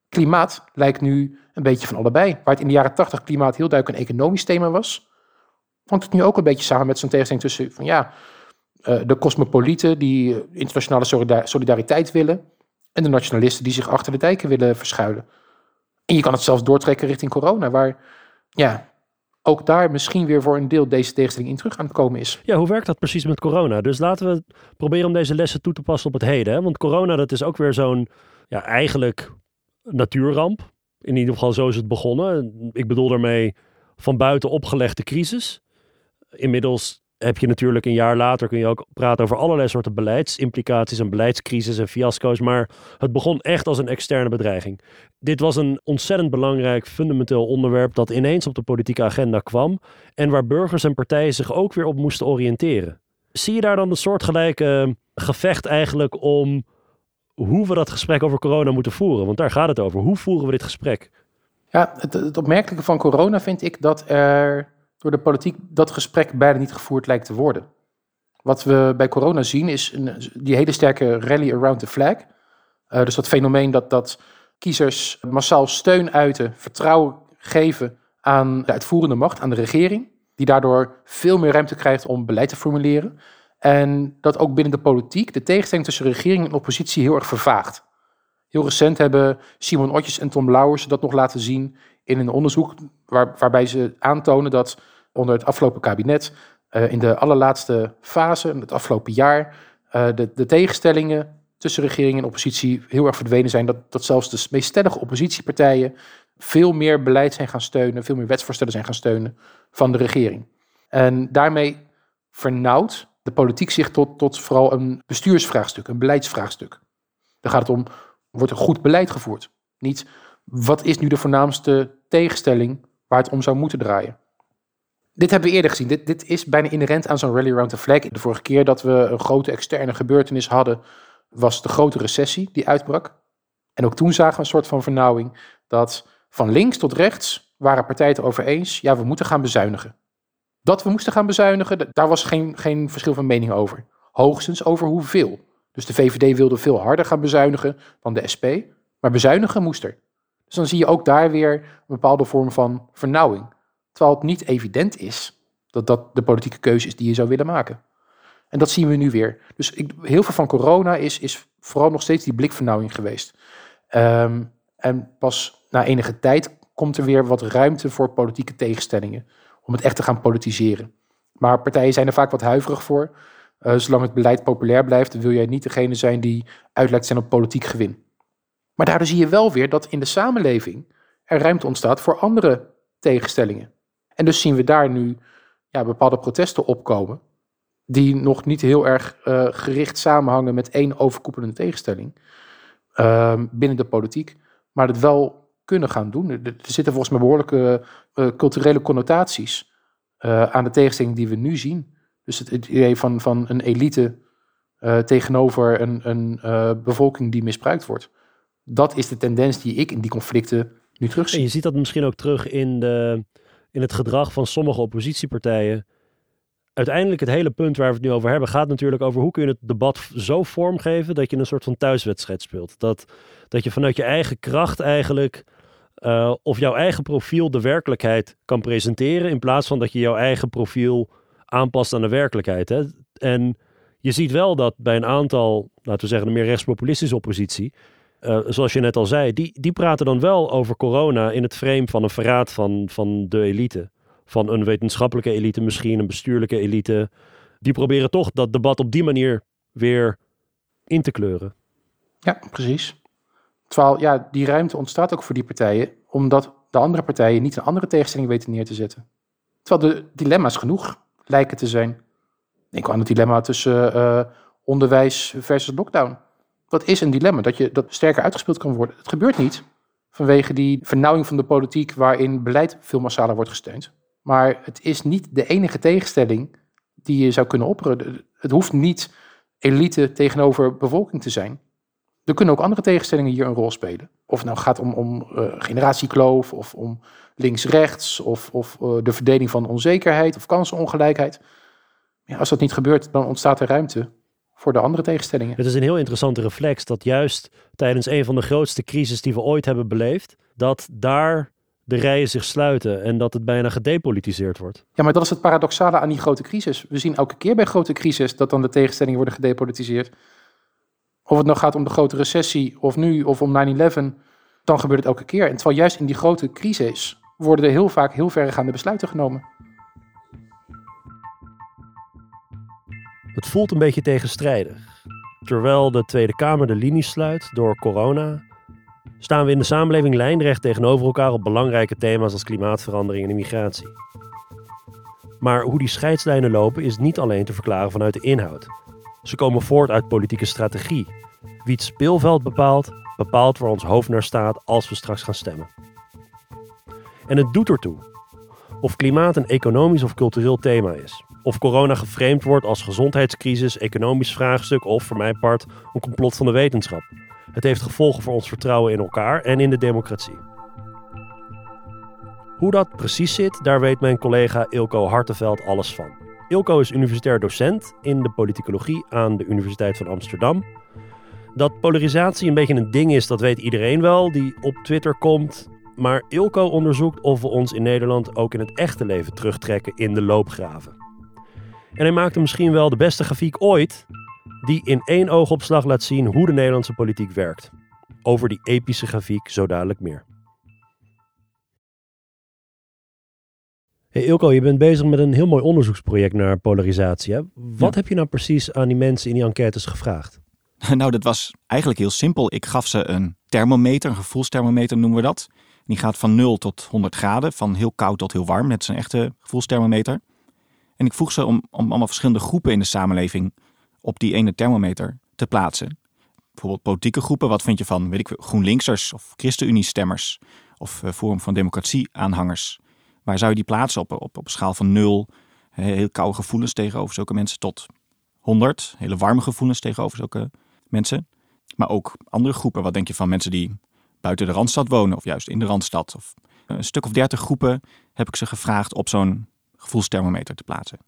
Klimaat lijkt nu een beetje van allebei. Waar het in de jaren tachtig klimaat heel duidelijk een economisch thema was, hangt het nu ook een beetje samen met zo'n tegenstelling tussen van ja, uh, de cosmopolieten die internationale solidariteit willen en de nationalisten die zich achter de dijken willen verschuilen. En je kan het zelfs doortrekken richting corona, waar ja, ook daar misschien weer voor een deel deze tegenstelling in terug aan het komen is. Ja, hoe werkt dat precies met corona? Dus laten we proberen om deze lessen toe te passen op het heden. Hè? Want corona, dat is ook weer zo'n, ja, eigenlijk natuurramp. In ieder geval zo is het begonnen. Ik bedoel daarmee van buiten opgelegde crisis. Inmiddels heb je natuurlijk een jaar later kun je ook praten over allerlei soorten beleidsimplicaties en beleidscrisis en fiasco's. Maar het begon echt als een externe bedreiging. Dit was een ontzettend belangrijk, fundamenteel onderwerp dat ineens op de politieke agenda kwam en waar burgers en partijen zich ook weer op moesten oriënteren. Zie je daar dan een soortgelijke gevecht eigenlijk om hoe we dat gesprek over corona moeten voeren? Want daar gaat het over. Hoe voeren we dit gesprek? Ja, het, het opmerkelijke van corona vind ik dat er door de politiek dat gesprek bijna niet gevoerd lijkt te worden. Wat we bij corona zien is een, die hele sterke rally around the flag. Uh, dus dat fenomeen dat, dat kiezers massaal steun uiten, vertrouwen geven aan de uitvoerende macht, aan de regering. Die daardoor veel meer ruimte krijgt om beleid te formuleren. En dat ook binnen de politiek de tegenstelling tussen regering en oppositie heel erg vervaagt. Heel recent hebben Simon Otjes en Tom Lauwers dat nog laten zien in een onderzoek waar, waarbij ze aantonen dat onder het afgelopen kabinet uh, in de allerlaatste fase, het afgelopen jaar, uh, de, de, tegenstellingen tussen regering en oppositie heel erg verdwenen zijn. Dat, dat zelfs de meest stellige oppositiepartijen veel meer beleid zijn gaan steunen, veel meer wetsvoorstellen zijn gaan steunen van de regering. En daarmee vernauwt de politiek zich tot, tot vooral een bestuursvraagstuk, een beleidsvraagstuk. Dan gaat het om, wordt er goed beleid gevoerd? Niet, wat is nu de voornaamste tegenstelling waar het om zou moeten draaien? Dit hebben we eerder gezien. Dit, dit is bijna inherent aan zo'n rally around the flag. De vorige keer dat we een grote externe gebeurtenis hadden, was de grote recessie die uitbrak. En ook toen zagen we een soort van vernauwing dat van links tot rechts waren partijen het over eens, ja, we moeten gaan bezuinigen. Dat we moesten gaan bezuinigen, daar was geen, geen verschil van mening over. Hoogstens over hoeveel. Dus de VVD wilde veel harder gaan bezuinigen dan de SP, maar bezuinigen moest er. Dus dan zie je ook daar weer een bepaalde vorm van vernauwing. Terwijl het niet evident is dat dat de politieke keuze is die je zou willen maken. En dat zien we nu weer. Dus ik, heel veel van corona is, is vooral nog steeds die blikvernauwing geweest. Ehm, en pas na enige tijd komt er weer wat ruimte voor politieke tegenstellingen. Om het echt te gaan politiseren. Maar partijen zijn er vaak wat huiverig voor. Uh, zolang het beleid populair blijft, wil jij niet degene zijn die uitlekt zijn op politiek gewin. Maar daardoor zie je wel weer dat in de samenleving er ruimte ontstaat voor andere tegenstellingen. En dus zien we daar nu ja, bepaalde protesten opkomen, die nog niet heel erg uh, gericht samenhangen met één overkoepelende tegenstelling uh, binnen de politiek, maar het wel kunnen gaan doen. Er, zitten volgens mij behoorlijke uh, culturele connotaties eh, aan de tegenstelling die we nu zien. Dus het, het idee van, van een elite tegenover een, een bevolking die misbruikt wordt. Dat is de tendens die ik in die conflicten nu terugzie. En je ziet dat misschien ook terug in de in het gedrag van sommige oppositiepartijen. Uiteindelijk het hele punt waar we het nu over hebben gaat natuurlijk over hoe kun je het debat zo vormgeven dat je een soort van thuiswedstrijd speelt. Dat, dat je vanuit je eigen kracht eigenlijk uh, of jouw eigen profiel de werkelijkheid kan presenteren in plaats van dat je jouw eigen profiel aanpast aan de werkelijkheid. Hè? En je ziet wel dat bij een aantal, laten we zeggen, de meer rechtspopulistische oppositie, uh, zoals je net al zei, die, die praten dan wel over corona in het frame van een verraad van, van de elite. Van een wetenschappelijke elite, misschien een bestuurlijke elite. Die proberen toch dat debat op die manier weer in te kleuren. Ja, precies. Terwijl ja, die ruimte ontstaat ook voor die partijen, omdat de andere partijen niet een andere tegenstelling weten neer te zetten. Terwijl de dilemma's genoeg lijken te zijn. Denk aan het dilemma tussen uh, onderwijs versus lockdown dat is een dilemma, dat je dat sterker uitgespeeld kan worden. Het gebeurt niet vanwege die vernauwing van de politiek waarin beleid veel massaler wordt gesteund. Maar het is niet de enige tegenstelling die je zou kunnen opperen. Het hoeft niet elite tegenover bevolking te zijn. Er kunnen ook andere tegenstellingen hier een rol spelen. Of het nou gaat om, om uh, generatiekloof, of om links-rechts, of, of uh, de verdeling van onzekerheid of kansenongelijkheid. Als dat niet gebeurt, dan ontstaat er ruimte voor de andere tegenstellingen. Het is een heel interessante reflex dat juist tijdens een van de grootste crises die we ooit hebben beleefd, dat daar de rijen zich sluiten en dat het bijna gedepolitiseerd wordt. Ja, maar dat is het paradoxale aan die grote crisis. We zien elke keer bij grote crisis dat dan de tegenstellingen worden gedepolitiseerd. Of het nou gaat om de grote recessie, of nu, of om 9-11, dan gebeurt het elke keer. En terwijl juist in die grote crisis worden er heel vaak heel verregaande besluiten genomen. Het voelt een beetje tegenstrijdig. Terwijl de Tweede Kamer de linie sluit door corona, staan we in de samenleving lijnrecht tegenover elkaar op belangrijke thema's als klimaatverandering en immigratie. Maar hoe die scheidslijnen lopen is niet alleen te verklaren vanuit de inhoud. Ze komen voort uit politieke strategie. Wie het speelveld bepaalt, bepaalt waar ons hoofd naar staat als we straks gaan stemmen. En het doet ertoe. Of klimaat een economisch of cultureel thema is. Of corona geframed wordt als gezondheidscrisis, economisch vraagstuk of, voor mijn part, een complot van de wetenschap. Het heeft gevolgen voor ons vertrouwen in elkaar en in de democratie. Hoe dat precies zit, daar weet mijn collega Ilko Hartenveld alles van. Ilko is universitair docent in de politicologie aan de Universiteit van Amsterdam. Dat polarisatie een beetje een ding is, dat weet iedereen wel die op Twitter komt. Maar Ilko onderzoekt of we ons in Nederland ook in het echte leven terugtrekken in de loopgraven. En hij maakte misschien wel de beste grafiek ooit, die in één oogopslag laat zien hoe de Nederlandse politiek werkt. Over die epische grafiek zo dadelijk meer. Hey Ilko, je bent bezig met een heel mooi onderzoeksproject naar polarisatie. Hè? Wat heb je nou precies aan die mensen in die enquêtes gevraagd? Nou, dat was eigenlijk heel simpel. Ik gaf ze een thermometer, een gevoelsthermometer noemen we dat. Die gaat van 0 tot 100 graden, van heel koud tot heel warm. Net is een echte gevoelsthermometer. En ik vroeg ze om, om allemaal verschillende groepen in de samenleving op die ene thermometer te plaatsen. Bijvoorbeeld politieke groepen, wat vind je van, weet ik, GroenLinksers of ChristenUnie-stemmers of uh, Forum van Democratie-aanhangers? Waar zou je die plaatsen op, op, op een schaal van 0, heel koude gevoelens tegenover zulke mensen, tot 100, hele warme gevoelens tegenover zulke mensen. Maar ook andere groepen, wat denk je van mensen die buiten de Randstad wonen of juist in de Randstad? Of een stuk of dertig groepen heb ik ze gevraagd op zo'n gevoelsthermometer te plaatsen.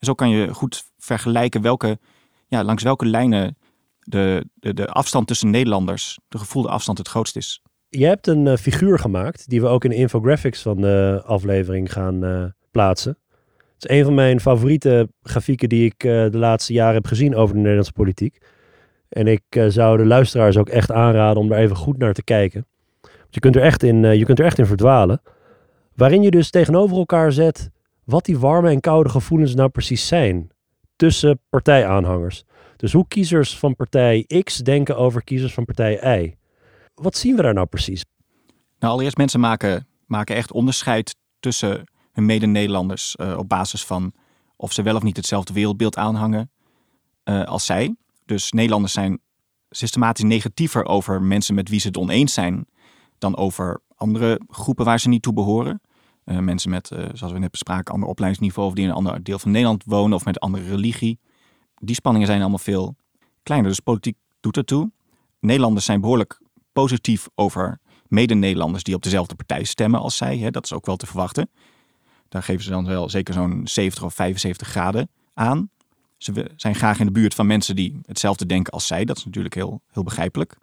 zo kan je goed vergelijken welke, ja, langs welke lijnen de, de, de afstand tussen Nederlanders, de gevoelde afstand, het grootst is. Je hebt een uh, figuur gemaakt die we ook in de infographics van de aflevering gaan uh, plaatsen. Het is een van mijn favoriete grafieken die ik uh, de laatste jaren heb gezien over de Nederlandse politiek. En ik zou de luisteraars ook echt aanraden om daar even goed naar te kijken. Want je kunt er echt in, je kunt er echt in verdwalen. Waarin je dus tegenover elkaar zet wat die warme en koude gevoelens nou precies zijn tussen partijaanhangers. Dus hoe kiezers van partij X denken over kiezers van partij Y. Wat zien we daar nou precies? Nou, allereerst mensen maken, maken echt onderscheid tussen hun mede-Nederlanders uh, op basis van of ze wel of niet hetzelfde wereldbeeld aanhangen uh, als zij. Dus Nederlanders zijn systematisch negatiever over mensen met wie ze het oneens zijn dan over andere groepen waar ze niet toe behoren. Uh, mensen met, uh, zoals we net bespraken, ander opleidingsniveau of die in een ander deel van Nederland wonen of met een andere religie. Die spanningen zijn allemaal veel kleiner. Dus politiek doet ertoe. Nederlanders zijn behoorlijk positief over mede-Nederlanders die op dezelfde partij stemmen als zij. Hè. Dat is ook wel te verwachten. Daar geven ze dan wel zeker zo'n 70 of 75 graden aan. Ze zijn graag in de buurt van mensen die hetzelfde denken als zij. Dat is natuurlijk heel, heel begrijpelijk.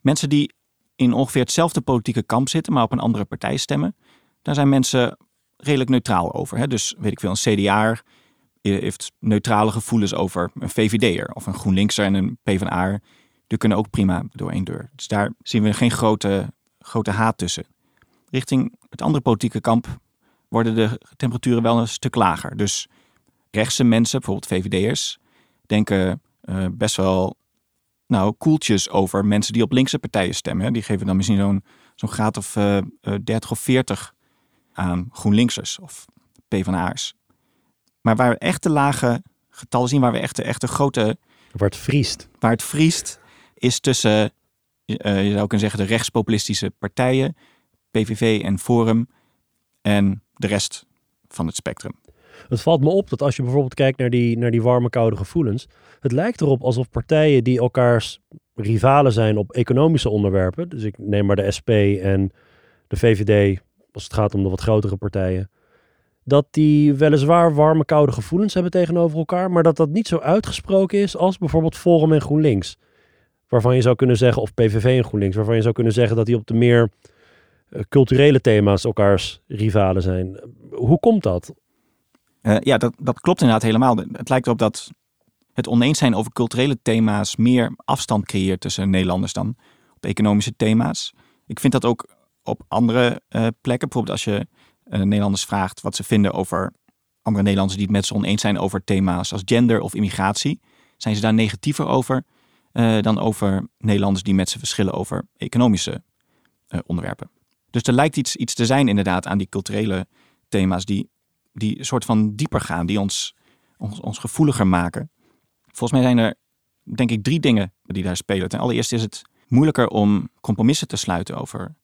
Mensen die in ongeveer hetzelfde politieke kamp zitten, maar op een andere partij stemmen, daar zijn mensen redelijk neutraal over. Hè? Dus weet ik veel, een CDA heeft neutrale gevoelens over een VVD'er of een GroenLinkser en een PvdA. Die kunnen ook prima door één deur. Dus daar zien we geen grote, grote haat tussen. Richting het andere politieke kamp worden de temperaturen wel een stuk lager. Dus rechtse mensen, bijvoorbeeld VVD'ers, denken uh, best wel nou, koeltjes over mensen die op linkse partijen stemmen. Die geven dan misschien zo'n zo'n graad of uh, uh, 30 of 40 aan GroenLinksers of PvdA'ers. Maar waar we echt de lage getallen zien, waar we echt de echte grote... Waar het vriest. Waar het vriest, is tussen, uh, je zou kunnen zeggen, de rechtspopulistische partijen, PVV en Forum, en de rest van het spectrum. Het valt me op dat als je bijvoorbeeld kijkt naar die, naar die warme, koude gevoelens, het lijkt erop alsof partijen die elkaars rivalen zijn op economische onderwerpen, dus ik neem maar de SP en de VVD als het gaat om de wat grotere partijen, dat die weliswaar warme, koude gevoelens hebben tegenover elkaar, maar dat dat niet zo uitgesproken is als bijvoorbeeld Forum en GroenLinks. Waarvan je zou kunnen zeggen, of PVV en GroenLinks, waarvan je zou kunnen zeggen dat die op de meer eh, culturele thema's elkaars rivalen zijn. Hoe komt dat? Uh, ja, dat, dat klopt inderdaad helemaal. Het lijkt erop dat het oneens zijn over culturele thema's meer afstand creëert tussen Nederlanders dan op economische thema's. Ik vind dat ook op andere uh, plekken. Bijvoorbeeld als je uh, Nederlanders vraagt wat ze vinden over andere Nederlanders die het met ze oneens zijn over thema's als gender of immigratie, zijn ze daar negatiever over uh, dan over Nederlanders die met ze verschillen over economische onderwerpen. Dus er lijkt iets, iets te zijn inderdaad aan die culturele thema's die, die een soort van dieper gaan, die ons, ons, ons gevoeliger maken. Volgens mij zijn er, denk ik, drie dingen die daar spelen. Ten allereerste is het moeilijker om compromissen te sluiten over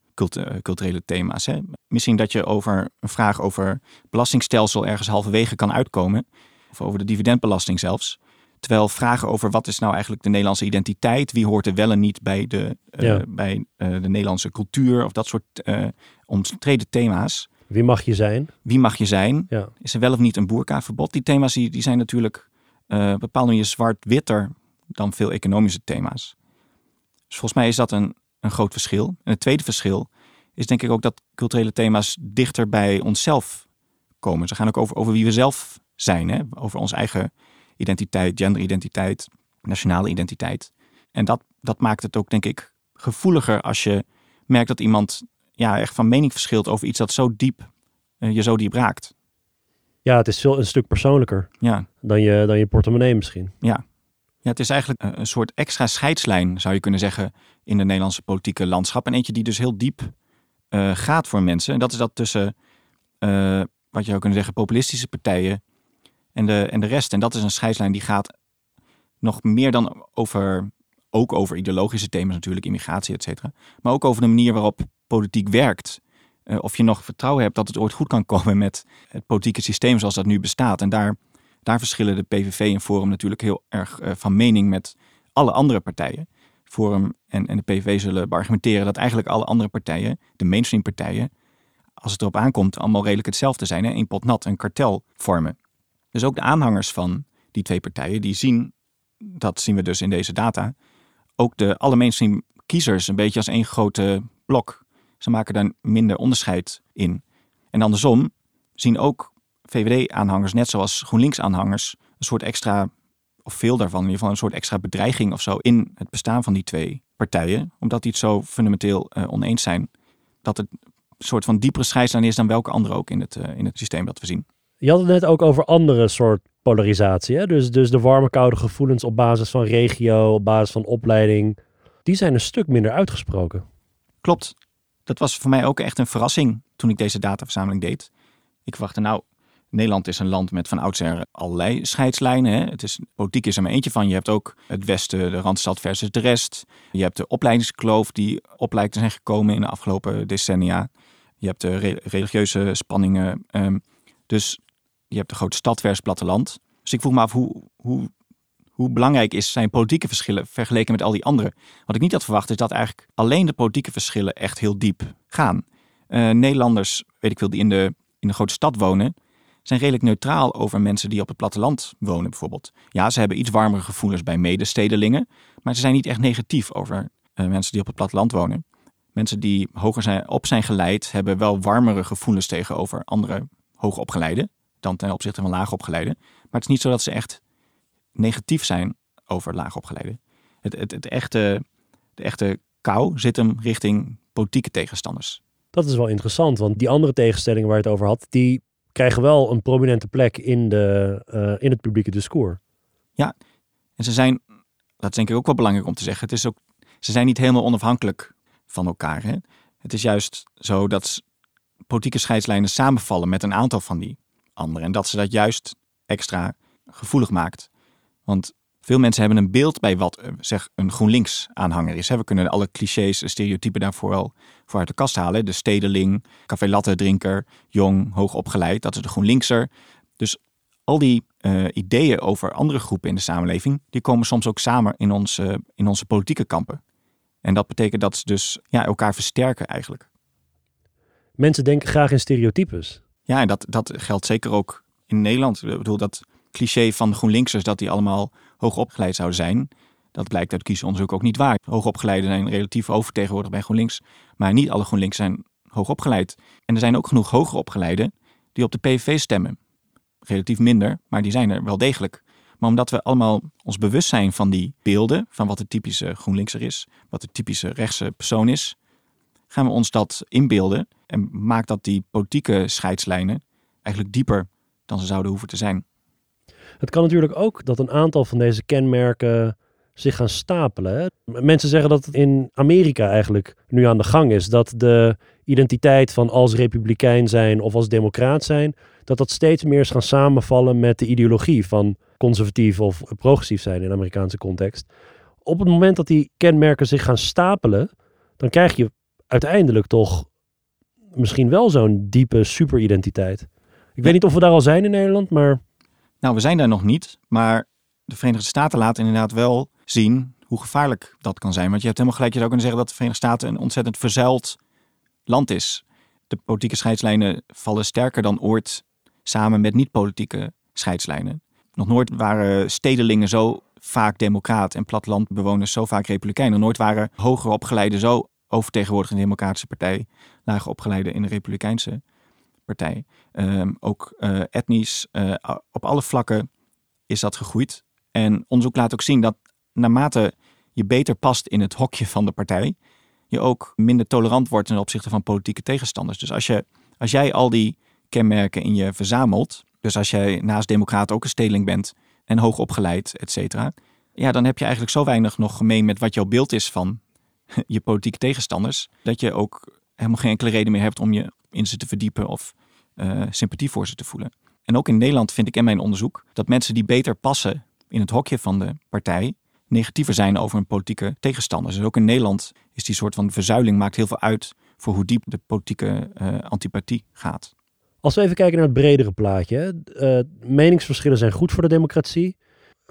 culturele thema's. Hè? Misschien dat je over een vraag over belastingstelsel ergens halverwege kan uitkomen. Of over de dividendbelasting zelfs. Terwijl vragen over wat is nou eigenlijk de Nederlandse identiteit, wie hoort er wel en niet bij de, uh, bij, uh, de Nederlandse cultuur of dat soort uh, omstreden thema's. Wie mag je zijn? Wie mag je zijn? Ja. Is er wel of niet een boerkaverbod? Die thema's die, die zijn natuurlijk een bepaalde manier zwart-witter dan veel economische thema's. Dus volgens mij is dat een, een groot verschil. En het tweede verschil is denk ik ook dat culturele thema's dichter bij onszelf komen. Ze gaan ook over, over wie we zelf zijn, hè? over onze eigen identiteit, genderidentiteit, nationale identiteit. En dat, dat maakt het ook, denk ik, gevoeliger als je merkt dat iemand ja, echt van mening verschilt over iets dat zo diep, uh, je zo diep raakt. Ja, het is veel een stuk persoonlijker ja. dan, je, dan je portemonnee misschien. Ja. Ja, het is eigenlijk een soort extra scheidslijn, zou je kunnen zeggen, in de Nederlandse politieke landschap. En eentje die dus heel diep uh, gaat voor mensen. En dat is dat tussen, uh, wat je zou kunnen zeggen, populistische partijen en de, en de rest. En dat is een scheidslijn die gaat nog meer dan over, ook over ideologische thema's natuurlijk, immigratie, et cetera. Maar ook over de manier waarop politiek werkt. Of je nog vertrouwen hebt dat het ooit goed kan komen met het politieke systeem zoals dat nu bestaat. En daar, daar verschillen de PVV en Forum natuurlijk heel erg uh, van mening met alle andere partijen. Forum en, en de PVV zullen argumenteren dat eigenlijk alle andere partijen, de mainstream partijen, als het erop aankomt, allemaal redelijk hetzelfde zijn. Hè? Een pot nat, een kartel vormen. Dus ook de aanhangers van die twee partijen, die zien, dat zien we dus in deze data, ook de alle mainstream kiezers een beetje als één grote blok. Ze maken daar minder onderscheid in. En andersom zien ook VVD-aanhangers, net zoals GroenLinks-aanhangers, een soort extra, of veel daarvan in ieder geval, een soort extra bedreiging of zo in het bestaan van die twee partijen. Omdat die het zo fundamenteel uh, oneens zijn. Dat het een soort van diepere scheidslijn is dan welke andere ook in het, uh, in het systeem dat we zien. Je had het net ook over andere soort polarisatie. Hè? Dus, dus de warme, koude gevoelens op basis van regio, op basis van opleiding. Die zijn een stuk minder uitgesproken. Klopt. Dat was voor mij ook echt een verrassing toen ik deze dataverzameling deed. Ik verwachtte nou, Nederland is een land met van oudsher allerlei scheidslijnen. Hè? Het is, politiek is er maar eentje van. Je hebt ook het Westen, de Randstad versus de rest. Je hebt de opleidingskloof die op lijkt te zijn gekomen in de afgelopen decennia. Je hebt de re religieuze spanningen. Um, dus je hebt de grote stad versus platteland. Dus ik vroeg me af hoe, hoe, hoe belangrijk is zijn politieke verschillen vergeleken met al die andere. Wat ik niet had verwacht is dat eigenlijk alleen de politieke verschillen echt heel diep gaan. Uh, Nederlanders, weet ik veel, die in de, in de grote stad wonen, zijn redelijk neutraal over mensen die op het platteland wonen bijvoorbeeld. Ja, ze hebben iets warmere gevoelens bij medestedelingen, maar ze zijn niet echt negatief over uh, mensen die op het platteland wonen. Mensen die hoger zijn, op zijn geleid hebben wel warmere gevoelens tegenover andere hoogopgeleiden dan ten opzichte van laagopgeleiden. Maar het is niet zo dat ze echt negatief zijn over laagopgeleiden. Het, het, het echte, de echte kou zit hem richting politieke tegenstanders. Dat is wel interessant, want die andere tegenstellingen waar je het over had, die krijgen wel een prominente plek in, de, uh, in het publieke discours. Ja, en ze zijn, dat is denk ik ook wel belangrijk om te zeggen, het is ook, ze zijn niet helemaal onafhankelijk van elkaar. Hè? Het is juist zo dat politieke scheidslijnen samenvallen met een aantal van die anderen. En dat ze dat juist extra gevoelig maakt. Want veel mensen hebben een beeld bij wat zeg, een GroenLinks-aanhanger is. We kunnen alle clichés, stereotypen daarvoor wel voor uit de kast halen. De stedeling, café latte drinker, jong, hoog opgeleid, dat is de GroenLinkser. Dus al die uh, ideeën over andere groepen in de samenleving, die komen soms ook samen in onze, in onze politieke kampen. En dat betekent dat ze dus ja, elkaar versterken eigenlijk. Mensen denken graag in stereotypes. Ja, en dat, dat geldt zeker ook in Nederland. Ik bedoel, dat cliché van GroenLinksers dat die allemaal hoog opgeleid zouden zijn. Dat blijkt uit kiezenonderzoek ook niet waar. Hoogopgeleiden zijn relatief overtegenwoordigd bij GroenLinks. Maar niet alle GroenLinks zijn hoogopgeleid. En er zijn ook genoeg hoger opgeleiden die op de PVV stemmen. Relatief minder, maar die zijn er wel degelijk. Maar omdat we allemaal ons bewust zijn van die beelden, van wat de typische GroenLinkser is, wat de typische rechtse persoon is, gaan we ons dat inbeelden en maakt dat die politieke scheidslijnen eigenlijk dieper dan ze zouden hoeven te zijn. Het kan natuurlijk ook dat een aantal van deze kenmerken zich gaan stapelen. Hè? Mensen zeggen dat het in Amerika eigenlijk nu aan de gang is. Dat de identiteit van als republikein zijn of als democraat zijn, dat dat steeds meer is gaan samenvallen met de ideologie van conservatief of progressief zijn in de Amerikaanse context. Op het moment dat die kenmerken zich gaan stapelen, dan krijg je uiteindelijk toch misschien wel zo'n diepe superidentiteit. Ik weet niet of we daar al zijn in Nederland, maar. Nou, we zijn daar nog niet, maar de Verenigde Staten laten inderdaad wel zien hoe gevaarlijk dat kan zijn. Want je hebt helemaal gelijk, je zou kunnen zeggen dat de Verenigde Staten een ontzettend verzuild land is. De politieke scheidslijnen vallen sterker dan ooit samen met niet-politieke scheidslijnen. Nog nooit waren stedelingen zo vaak democraat en plattelandbewoners zo vaak republikein. Nog nooit waren hoger opgeleiden zo overtegenwoordigd in de Democratische Partij, lager opgeleiden in de Republikeinse Partij. Ehm, ook uh, etnisch, uh, op alle vlakken is dat gegroeid. En onderzoek laat ook zien dat naarmate je beter past in het hokje van de partij, je ook minder tolerant wordt ten opzichte van politieke tegenstanders. Dus als, je, als jij al die kenmerken in je verzamelt, dus als jij naast democraat ook een stedeling bent en hoog opgeleid, et cetera, ja, dan heb je eigenlijk zo weinig nog gemeen met wat jouw beeld is van je politieke tegenstanders, dat je ook helemaal geen enkele reden meer hebt om je in ze te verdiepen of uh, sympathie voor ze te voelen. En ook in Nederland vind ik in mijn onderzoek dat mensen die beter passen in het hokje van de partij, negatiever zijn over een politieke tegenstander. Dus ook in Nederland is die soort van verzuiling maakt heel veel uit voor hoe diep de politieke uh, antipathie gaat. Als we even kijken naar het bredere plaatje. Uh, meningsverschillen zijn goed voor de democratie.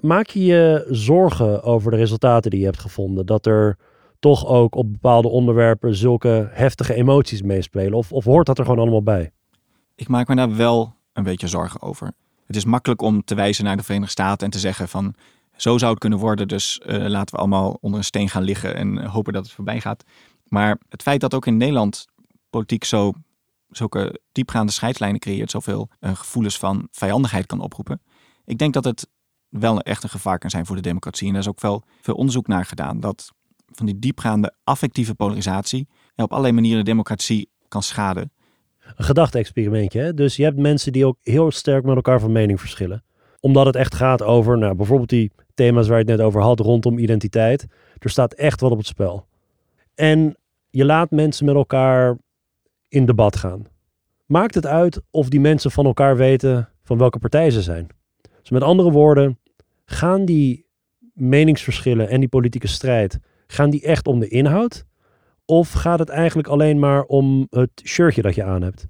Maak je je zorgen over de resultaten die je hebt gevonden? Dat er toch ook op bepaalde onderwerpen zulke heftige emoties meespelen? Of, of hoort dat er gewoon allemaal bij? Ik maak me daar wel een beetje zorgen over. Het is makkelijk om te wijzen naar de Verenigde Staten en te zeggen van zo zou het kunnen worden, dus uh, laten we allemaal onder een steen gaan liggen en hopen dat het voorbij gaat. Maar het feit dat ook in Nederland politiek zo, zulke diepgaande scheidslijnen creëert, zoveel uh, gevoelens van vijandigheid kan oproepen. Ik denk dat het wel echt een gevaar kan zijn voor de democratie. En daar is ook wel veel onderzoek naar gedaan. Dat van die diepgaande affectieve polarisatie op allerlei manieren de democratie kan schaden. Een gedachte-experimentje. Dus je hebt mensen die ook heel sterk met elkaar van mening verschillen. Omdat het echt gaat over, nou, bijvoorbeeld die thema's waar je het net over had rondom identiteit. Er staat echt wat op het spel. En je laat mensen met elkaar in debat gaan. Maakt het uit of die mensen van elkaar weten van welke partij ze zijn? Dus met andere woorden, gaan die meningsverschillen en die politieke strijd, gaan die echt om de inhoud? Of gaat het eigenlijk alleen maar om het shirtje dat je aan hebt?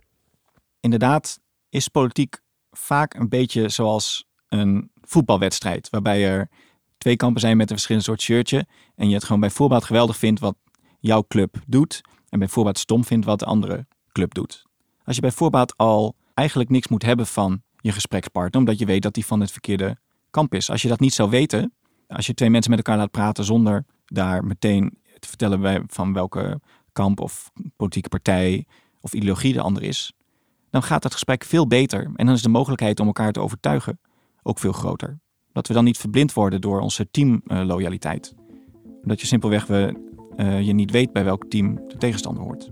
Inderdaad, is politiek vaak een beetje zoals een voetbalwedstrijd, waarbij er twee kampen zijn met een verschillend soort shirtje en je het gewoon bij voorbaat geweldig vindt wat jouw club doet en bij voorbaat stom vindt wat de andere club doet. Als je bij voorbaat al eigenlijk niks moet hebben van je gesprekspartner, omdat je weet dat die van het verkeerde kamp is. Als je dat niet zou weten, als je twee mensen met elkaar laat praten zonder daar meteen te vertellen bij van welke kamp of politieke partij of ideologie de ander is, dan gaat het gesprek veel beter en dan is de mogelijkheid om elkaar te overtuigen ook veel groter. Dat we dan niet verblind worden door onze teamloyaliteit. dat je simpelweg we, uh, je niet weet bij welk team de tegenstander hoort.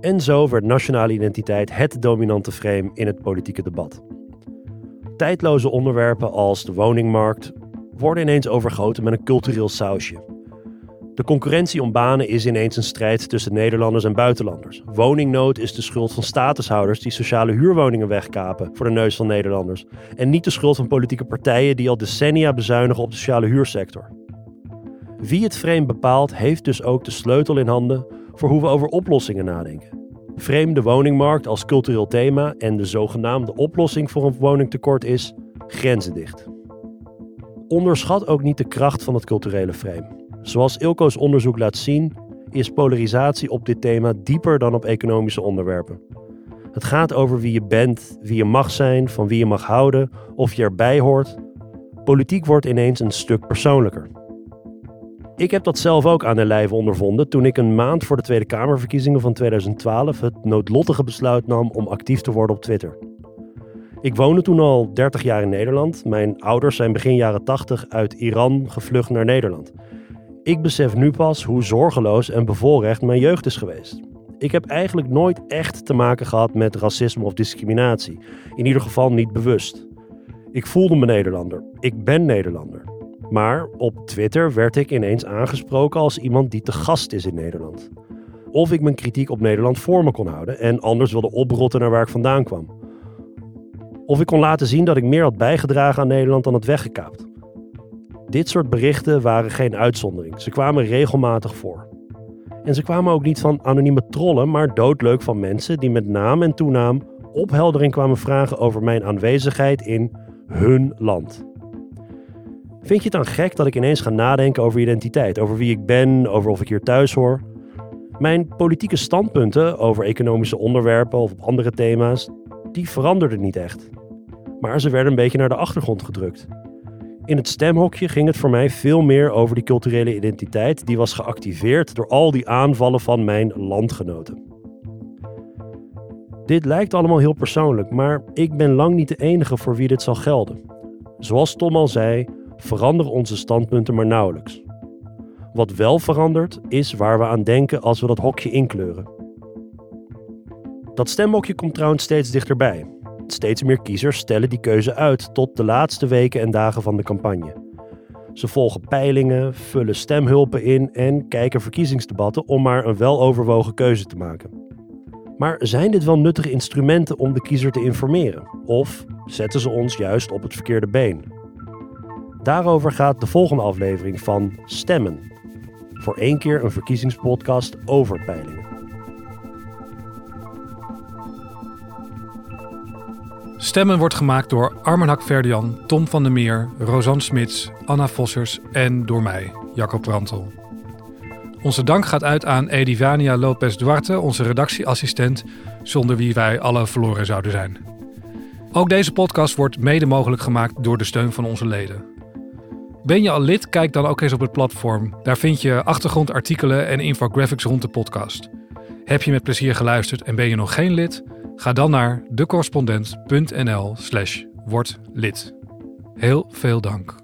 En zo werd nationale identiteit het dominante frame in het politieke debat. Tijdloze onderwerpen als de woningmarkt worden ineens overgoten met een cultureel sausje. De concurrentie om banen is ineens een strijd tussen Nederlanders en buitenlanders. Woningnood is de schuld van statushouders die sociale huurwoningen wegkapen voor de neus van Nederlanders. En niet de schuld van politieke partijen die al decennia bezuinigen op de sociale huursector. Wie het frame bepaalt, heeft dus ook de sleutel in handen voor hoe we over oplossingen nadenken. Frame de woningmarkt als cultureel thema en de zogenaamde oplossing voor een woningtekort is grenzen dicht. Onderschat ook niet de kracht van het culturele frame. Zoals Ilko's onderzoek laat zien, is polarisatie op dit thema dieper dan op economische onderwerpen. Het gaat over wie je bent, wie je mag zijn, van wie je mag houden, of je erbij hoort. Politiek wordt ineens een stuk persoonlijker. Ik heb dat zelf ook aan de lijve ondervonden toen ik een maand voor de Tweede Kamerverkiezingen van 2012 het noodlottige besluit nam om actief te worden op Twitter. Ik woonde toen al 30 jaar in Nederland. Mijn ouders zijn begin jaren 80 uit Iran gevlucht naar Nederland. Ik besef nu pas hoe zorgeloos en bevoorrecht mijn jeugd is geweest. Ik heb eigenlijk nooit echt te maken gehad met racisme of discriminatie. In ieder geval niet bewust. Ik voelde me Nederlander. Ik ben Nederlander. Maar op Twitter werd ik ineens aangesproken als iemand die te gast is in Nederland. Of ik mijn kritiek op Nederland voor me kon houden en anders wilde oprotten naar waar ik vandaan kwam. Of ik kon laten zien dat ik meer had bijgedragen aan Nederland dan het weggekaapt. Dit soort berichten waren geen uitzondering. Ze kwamen regelmatig voor. En ze kwamen ook niet van anonieme trollen, maar doodleuk van mensen die met naam en toenaam opheldering kwamen vragen over mijn aanwezigheid in hun land. Vind je het dan gek dat ik ineens ga nadenken over identiteit, over wie ik ben, over of ik hier thuis hoor? Mijn politieke standpunten over economische onderwerpen of op andere thema's, die veranderden niet echt. Maar ze werden een beetje naar de achtergrond gedrukt. In het stemhokje ging het voor mij veel meer over die culturele identiteit die was geactiveerd door al die aanvallen van mijn landgenoten. Dit lijkt allemaal heel persoonlijk, maar ik ben lang niet de enige voor wie dit zal gelden. Zoals Tom al zei, veranderen onze standpunten maar nauwelijks. Wat wel verandert, is waar we aan denken als we dat hokje inkleuren. Dat stemhokje komt trouwens steeds dichterbij. Steeds meer kiezers stellen die keuze uit tot de laatste weken en dagen van de campagne. Ze volgen peilingen, vullen stemhulpen in en kijken verkiezingsdebatten om maar een weloverwogen keuze te maken. Maar zijn dit wel nuttige instrumenten om de kiezer te informeren? Of zetten ze ons juist op het verkeerde been? Daarover gaat de volgende aflevering van Stemmen. Voor één keer een verkiezingspodcast over peilingen. Stemmen wordt gemaakt door Armen Hakverdian, Tom van der Meer, Rosanne Smits, Anna Vossers en door mij, Jacob Brantel. Onze dank gaat uit aan Edivania Lopez Duarte, onze redactieassistent, zonder wie wij alle verloren zouden zijn. Ook deze podcast wordt mede mogelijk gemaakt door de steun van onze leden. Ben je al lid? Kijk dan ook eens op het platform. Daar vind je achtergrondartikelen en infographics rond de podcast. Heb je met plezier geluisterd en ben je nog geen lid? Ga dan naar decorrespondent.nl slash word lid. Heel veel dank.